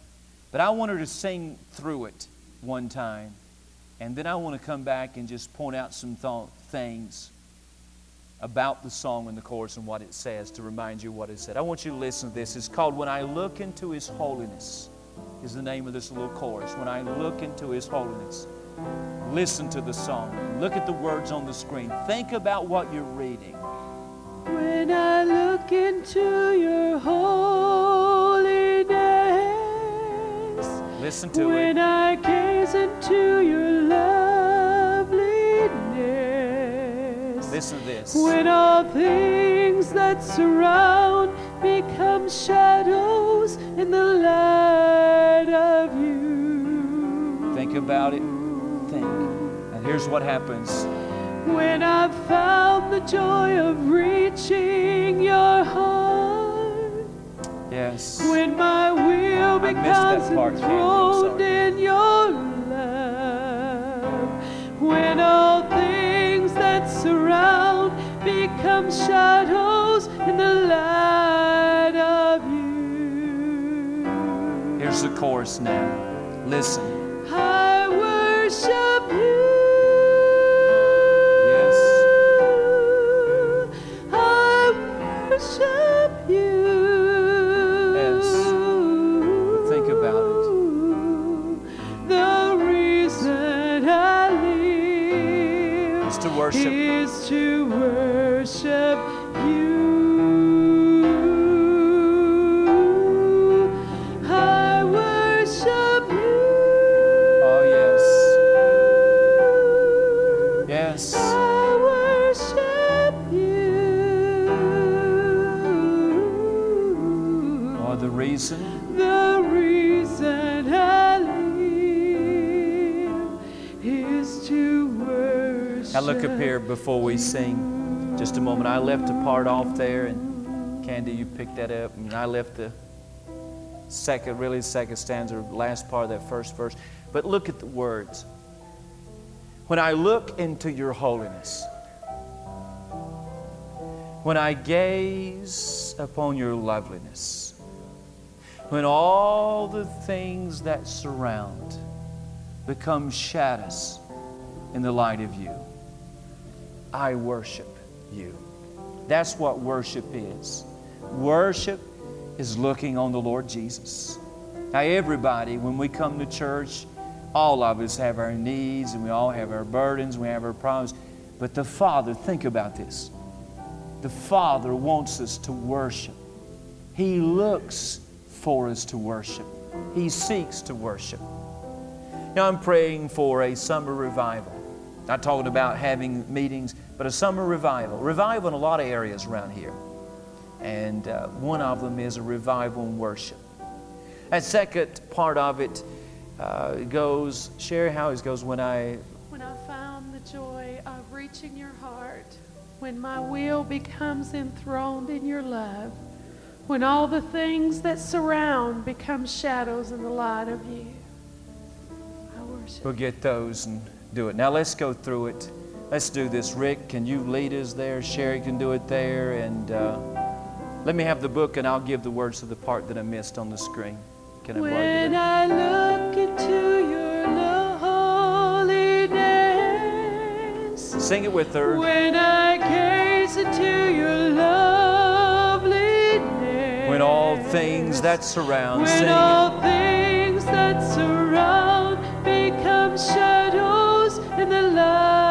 But I want her to sing through it one time. And then I want to come back and just point out some th- things about the song and the chorus and what it says to remind you what it said. I want you to listen to this. It's called When I Look into His Holiness, is the name of this little chorus. When I look into His holiness. Listen to the song. Look at the words on the screen. Think about what you're reading. When I look into your holiness, listen to when it. When I gaze into your listen to this. When all things that surround become shadows in the light of you. Think about it. Think. And here's what happens. When I've found the joy of reaching your heart. Yes. When my will becomes enthroned in your love. When all that become shadows in the light of you. Here's the chorus now. Listen. I worship you. Yes. I worship you. Think about it. The reason I leave is to worship to worship. Look up here before we sing. Just a moment. I left a part off there, and Candy, you picked that up, and I left the second, really the second stanza, last part of that first verse. But look at the words. When I look into your holiness, when I gaze upon your loveliness, when all the things that surround become shadows in the light of you, I worship you. That's what worship is. Worship is looking on the Lord Jesus. Now, everybody, when we come to church, all of us have our needs and we all have our burdens, we have our problems. But the Father, think about this. The Father wants us to worship. He looks for us to worship. He seeks to worship. Now, I'm praying for a summer revival. I talked about having meetings, but a summer revival. Revival in a lot of areas around here. And uh, one of them is a revival in worship. That second part of it uh, goes, share how it goes when I When I found the joy of reaching your heart, when my will becomes enthroned in your love, when all the things that surround become shadows in the light of you. I worship. We'll get those and do it. Now let's go through it. Let's do this. Rick, can you lead us there? Sherry can do it there. And uh, let me have the book and I'll give the words to the part that I missed on the screen. Can I When? I look into your holiness, Sing it with her. when I gaze into your loveliness, When all things that surround, When sing it. all things that surround become shadows in the light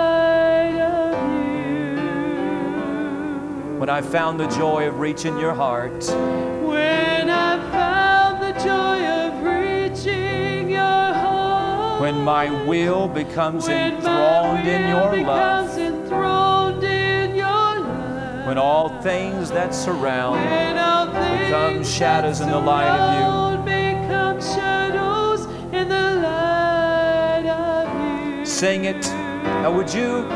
I found the joy of reaching your heart, When I found the joy of reaching your heart. when my will becomes enthroned my in your love, becomes enthroned in your love. when all things that surround all become things shadows in the light of you. Become shadows in the light of you. Sing it. Now, would you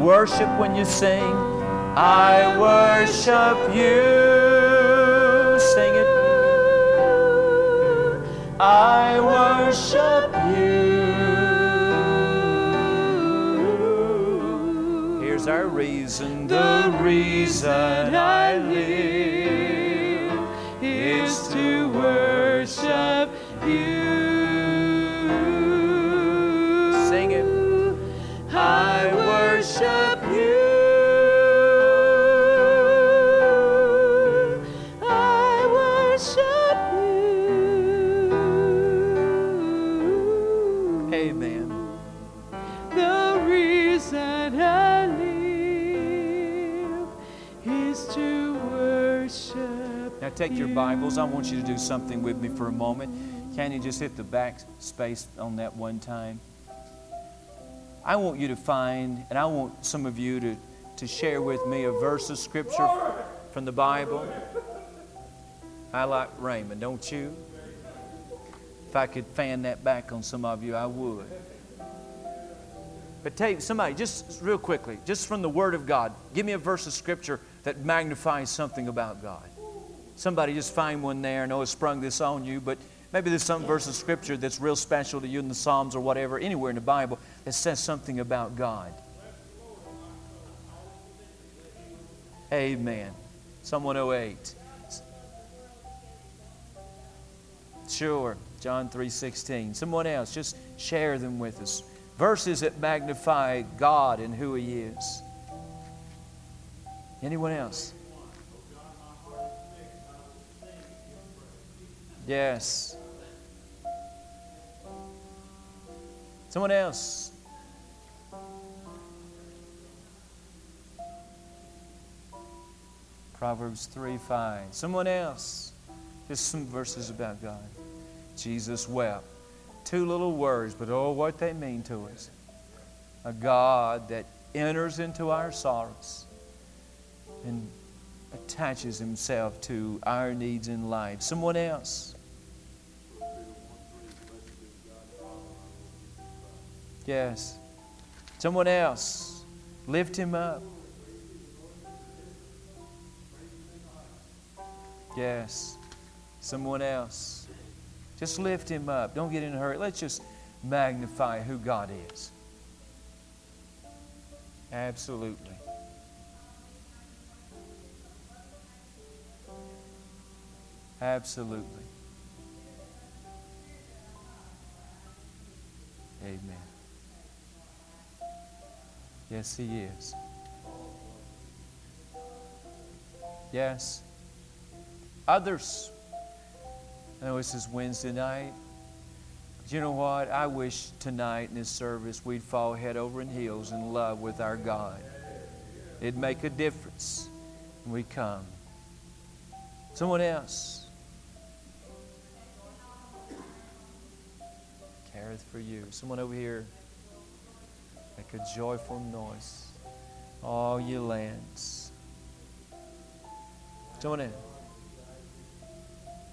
worship when you sing? I worship you. Sing it. I worship you. Here's our reason. The reason I live is to worship you. To worship. Now take your Bibles. I want you to do something with me for a moment. Can you just hit the back space on that one time? I want you to find, and I want some of you to, to share with me a verse of Scripture from the Bible. I like Raymond, don't you? If I could fan that back on some of you, I would. But take somebody, just real quickly, just from the Word of God, give me a verse of Scripture that magnifies something about God. Somebody just find one there. I know it sprung this on you, but maybe there's some verse of Scripture that's real special to you in the Psalms or whatever, anywhere in the Bible, that says something about God. Amen. Psalm 108. Sure. John 3:16. Someone else, just share them with us. Verses that magnify God and who He is. Anyone else? Yes. Someone else. Proverbs 3 5. Someone else. Just some verses about God. Jesus wept. Two little words, but oh, what they mean to us. A God that enters into our sorrows and attaches himself to our needs in life. Someone else. Yes. Someone else. Lift him up. Yes. Someone else. Just lift him up. Don't get in a hurry. Let's just magnify who God is. Absolutely. Absolutely. Amen. Yes, He is. Yes. Others. I know this is Wednesday night. But you know what? I wish tonight in this service we'd fall head over in heels in love with our God. It'd make a difference when we come. Someone else. Careth for you. Someone over here. Make a joyful noise. All ye lands. Someone in.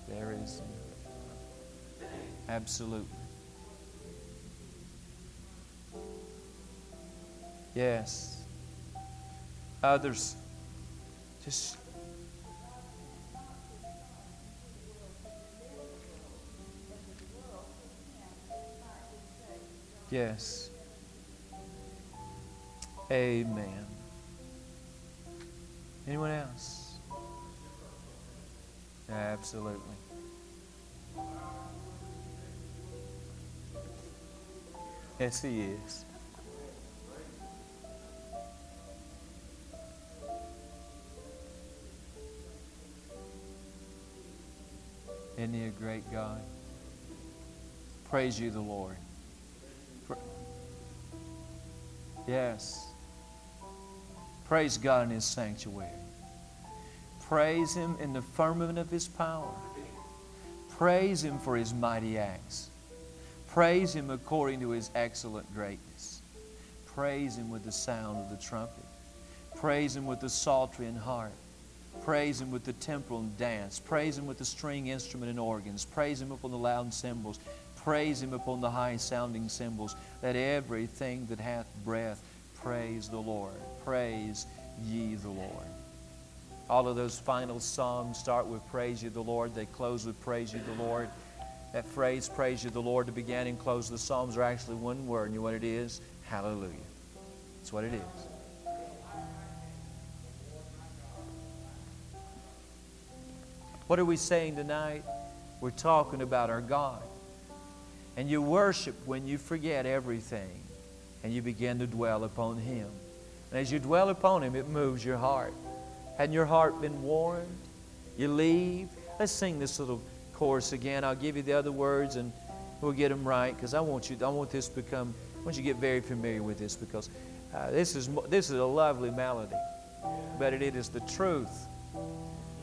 There is. Absolutely. Yes. Others. Just. Yes. Amen. Anyone else? Absolutely. Yes, he is. Isn't he a great God? Praise you, the Lord. Yes. Praise God in His sanctuary. Praise Him in the firmament of His power. Praise Him for His mighty acts. Praise Him according to His excellent greatness. Praise Him with the sound of the trumpet. Praise Him with the psaltery and harp. Praise Him with the timbrel and dance. Praise Him with the string instrument and organs. Praise Him upon the loud cymbals. Praise Him upon the high sounding cymbals. Let everything that hath breath praise the Lord. Praise ye the Lord. All of those final psalms start with praise ye the Lord. They close with praise ye the Lord. That phrase, praise ye the Lord, to begin and close the psalms are actually one word. You know what it is? Hallelujah. That's what it is. What are we saying tonight? We're talking about our God. And you worship when you forget everything and you begin to dwell upon Him. And as you dwell upon Him, it moves your heart. Hadn't your heart been warmed? You leave. Let's sing this little chorus again. I'll give you the other words and we'll get them right because I want you. I want this to become. I want you to get very familiar with this because uh, this is this is a lovely melody, but it is the truth.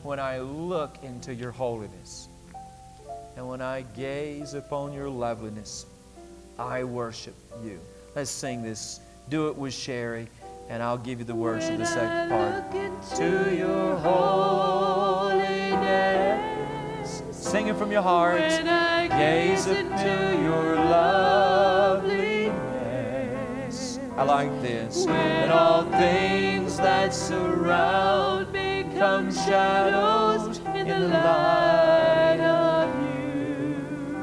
When I look into your holiness, and when I gaze upon your loveliness, I worship you. Let's sing this. Do it with Sherry, and I'll give you the words of the second part. To your holiness. Sing it from your heart. Gaze into your loveliness. I like this. When all things that surround become shadows in the light.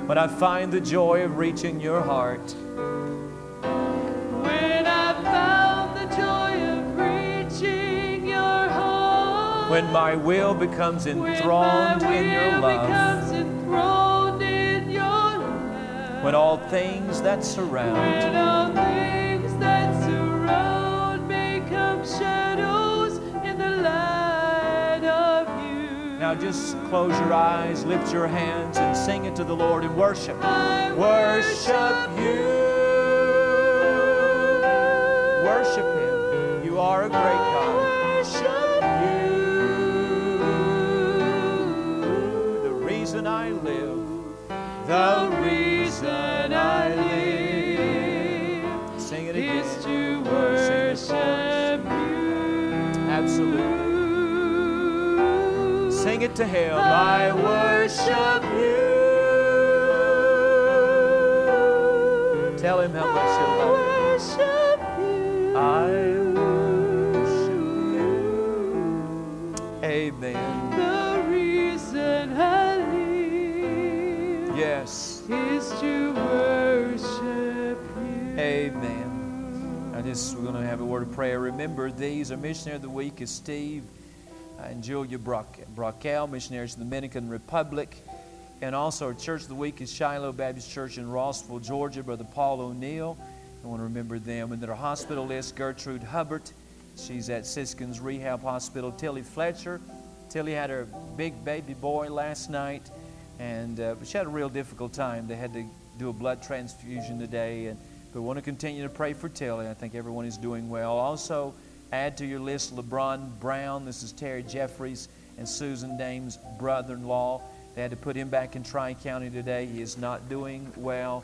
When I find the joy of reaching your heart, When I found the joy of reaching your heart. when my will becomes my enthroned in your love, becomes enthroned in your love. when all things that surround Now just close your eyes, lift your hands, and sing it to the Lord and worship. Worship you. Worship Him. You are a great God. Worship you. The reason I live. The reason I live. It to Him. I worship you. Tell Him how much you love Him. Worship you. I worship you. Amen. The reason I live Yes. is to worship you. Amen. I just we're going to have a word of prayer. Remember, these are missionary of the week is Steve and Julia Brock, Brockel, missionaries of the Dominican Republic. And also church of the week is Shiloh Baptist Church in Rossville, Georgia, Brother Paul O'Neill. I want to remember them. And then our hospital list, Gertrude Hubbard. She's at Siskin's Rehab Hospital. Tilly Fletcher. Tilly had her big baby boy last night. And uh, she had a real difficult time. They had to do a blood transfusion today. And we want to continue to pray for Tilly. I think everyone is doing well. Also, add to your list LeBron Brown. This is Terry Jeffries and Susan Dame's brother-in-law. They had to put him back in Tri County today. He is not doing well.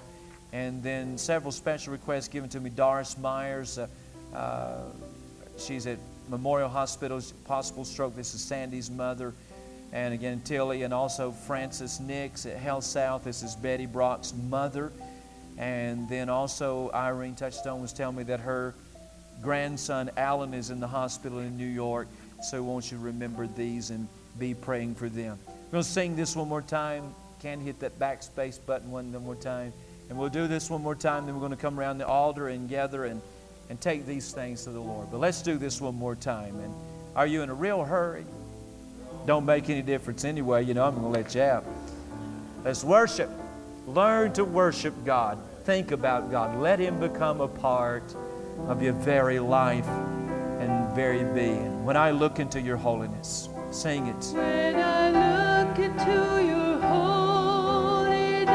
And then several special requests given to me. Doris Myers, uh, uh, she's at Memorial Hospital, possible stroke. This is Sandy's mother. And again, Tilly, and also Francis Nix at Health South. This is Betty Brock's mother. And then also, Irene Touchstone was telling me that her grandson Alan is in the hospital in New York. So, won't you remember these and be praying for them? We're going to sing this one more time. Can hit that backspace button one more time. And we'll do this one more time. Then we're going to come around the altar and gather and, and take these things to the Lord. But let's do this one more time. And are you in a real hurry? Don't make any difference anyway. You know, I'm going to let you out. Let's worship. Learn to worship God. Think about God. Let Him become a part of your very life and very being. When I look into your holiness, sing it. When I look into your holiness,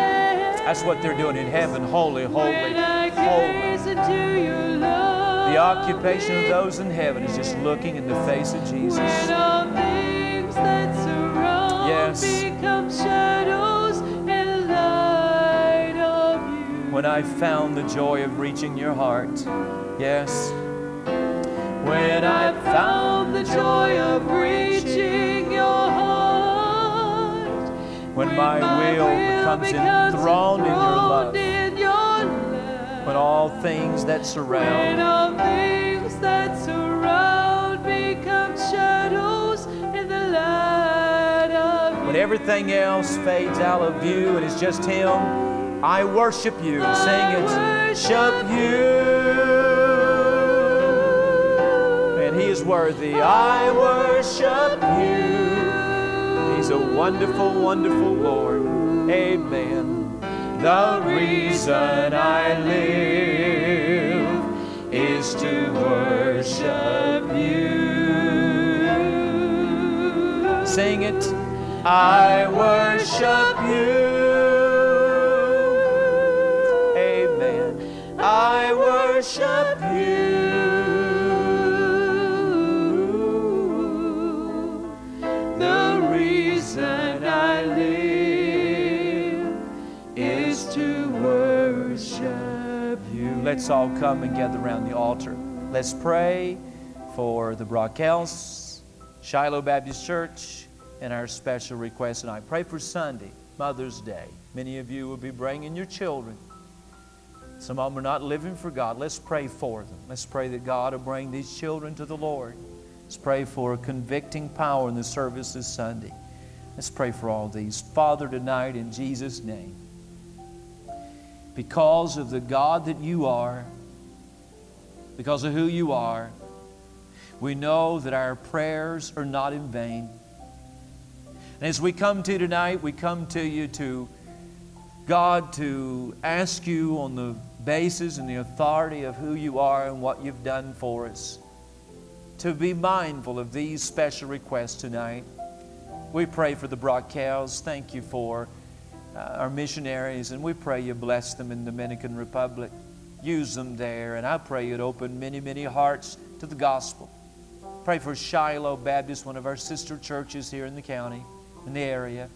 That's what they're doing in heaven. Holy, holy, holy. gaze into your love. The occupation of those in heaven is just looking in the face of Jesus. When all things that surround Yes. When I found the joy of reaching your heart. Yes. When I found the joy of reaching your heart. When my will becomes enthroned in your love. in your love. When all things that When surround. all things that surround become shadows in the light of When everything else fades out of view and it's just Him, I worship you. Sing it. Worship you. And He is worthy. I worship you. He's a wonderful, wonderful Lord. Amen. The reason I live is to worship you. Sing it. I worship you. I worship you. The reason I live is to worship you. Let's all come and gather around the altar. Let's pray for the Brockels, Shiloh Baptist Church, and our special request tonight. Pray for Sunday, Mother's Day. Many of you will be bringing your children. Some of them are not living for God. Let's pray for them. Let's pray that God will bring these children to the Lord. Let's pray for a convicting power in the service this Sunday. Let's pray for all these. Father, tonight in Jesus' name, because of the God that you are, because of who you are, we know that our prayers are not in vain. And as we come to you tonight, we come to you to God to ask you on the basis and the authority of who you are and what you've done for us to be mindful of these special requests tonight. We pray for the Brockels. Thank you for uh, our missionaries, and we pray you bless them in the Dominican Republic. Use them there, and I pray you'd open many, many hearts to the gospel. Pray for Shiloh Baptist, one of our sister churches here in the county, in the area.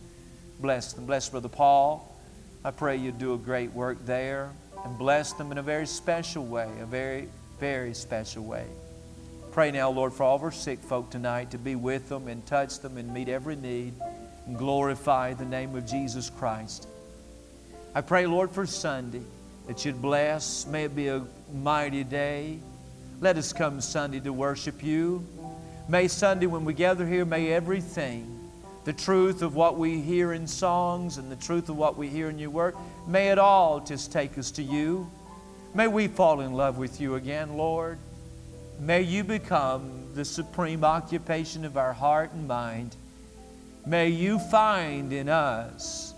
Bless them. Bless Brother Paul. I pray you do a great work there and bless them in a very special way, a very, very special way. Pray now, Lord, for all of our sick folk tonight to be with them and touch them and meet every need and glorify the name of Jesus Christ. I pray, Lord, for Sunday that you'd bless. May it be a mighty day. Let us come Sunday to worship you. May Sunday, when we gather here, may everything the truth of what we hear in songs and the truth of what we hear in your work. may it all just take us to you. May we fall in love with you again, Lord. May you become the supreme occupation of our heart and mind. May you find in us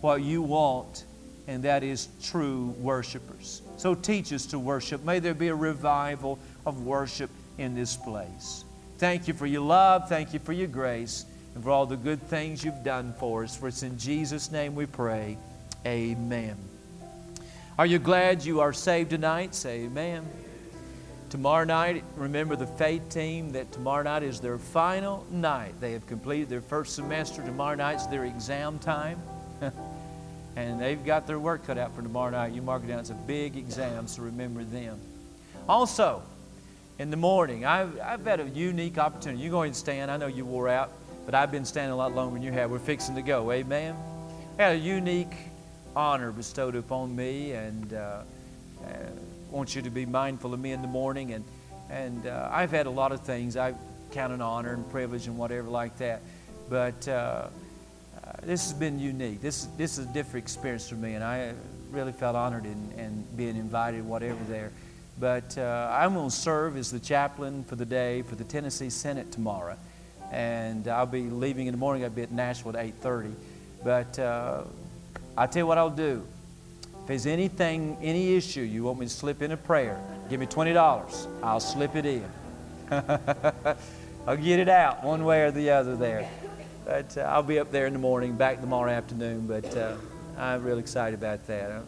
what you want, and that is true worshipers. So teach us to worship. May there be a revival of worship in this place. Thank you for your love. Thank you for your grace and for all the good things you've done for us. For it's in Jesus' name we pray. Amen. Are you glad you are saved tonight? Say amen. Tomorrow night, remember the faith team that tomorrow night is their final night. They have completed their first semester. Tomorrow night's their exam time. and they've got their work cut out for tomorrow night. You mark it down. It's a big exam, so remember them. Also, in the morning, I've, I've had a unique opportunity. You go ahead and stand. I know you wore out, but I've been standing a lot longer than you have. We're fixing to go. Amen. I had a unique honor bestowed upon me, and uh, uh, want you to be mindful of me in the morning. And, and uh, I've had a lot of things I count an honor and privilege and whatever like that. But uh, uh, this has been unique. This, this is a different experience for me, and I really felt honored in, in being invited, whatever there. But uh, I'm going to serve as the chaplain for the day for the Tennessee Senate tomorrow. And I'll be leaving in the morning. I'll be at Nashville at 8.30. But uh, I'll tell you what I'll do. If there's anything, any issue you want me to slip in a prayer, give me $20. I'll slip it in. I'll get it out one way or the other there. But uh, I'll be up there in the morning, back tomorrow afternoon. But uh, I'm real excited about that. Uh,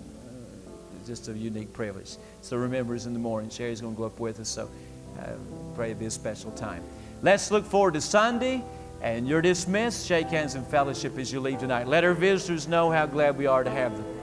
it's just a unique privilege. So remember, it's in the morning. Sherry's going to go up with us, so uh, pray it be a special time. Let's look forward to Sunday, and you're dismissed. Shake hands and fellowship as you leave tonight. Let our visitors know how glad we are to have them.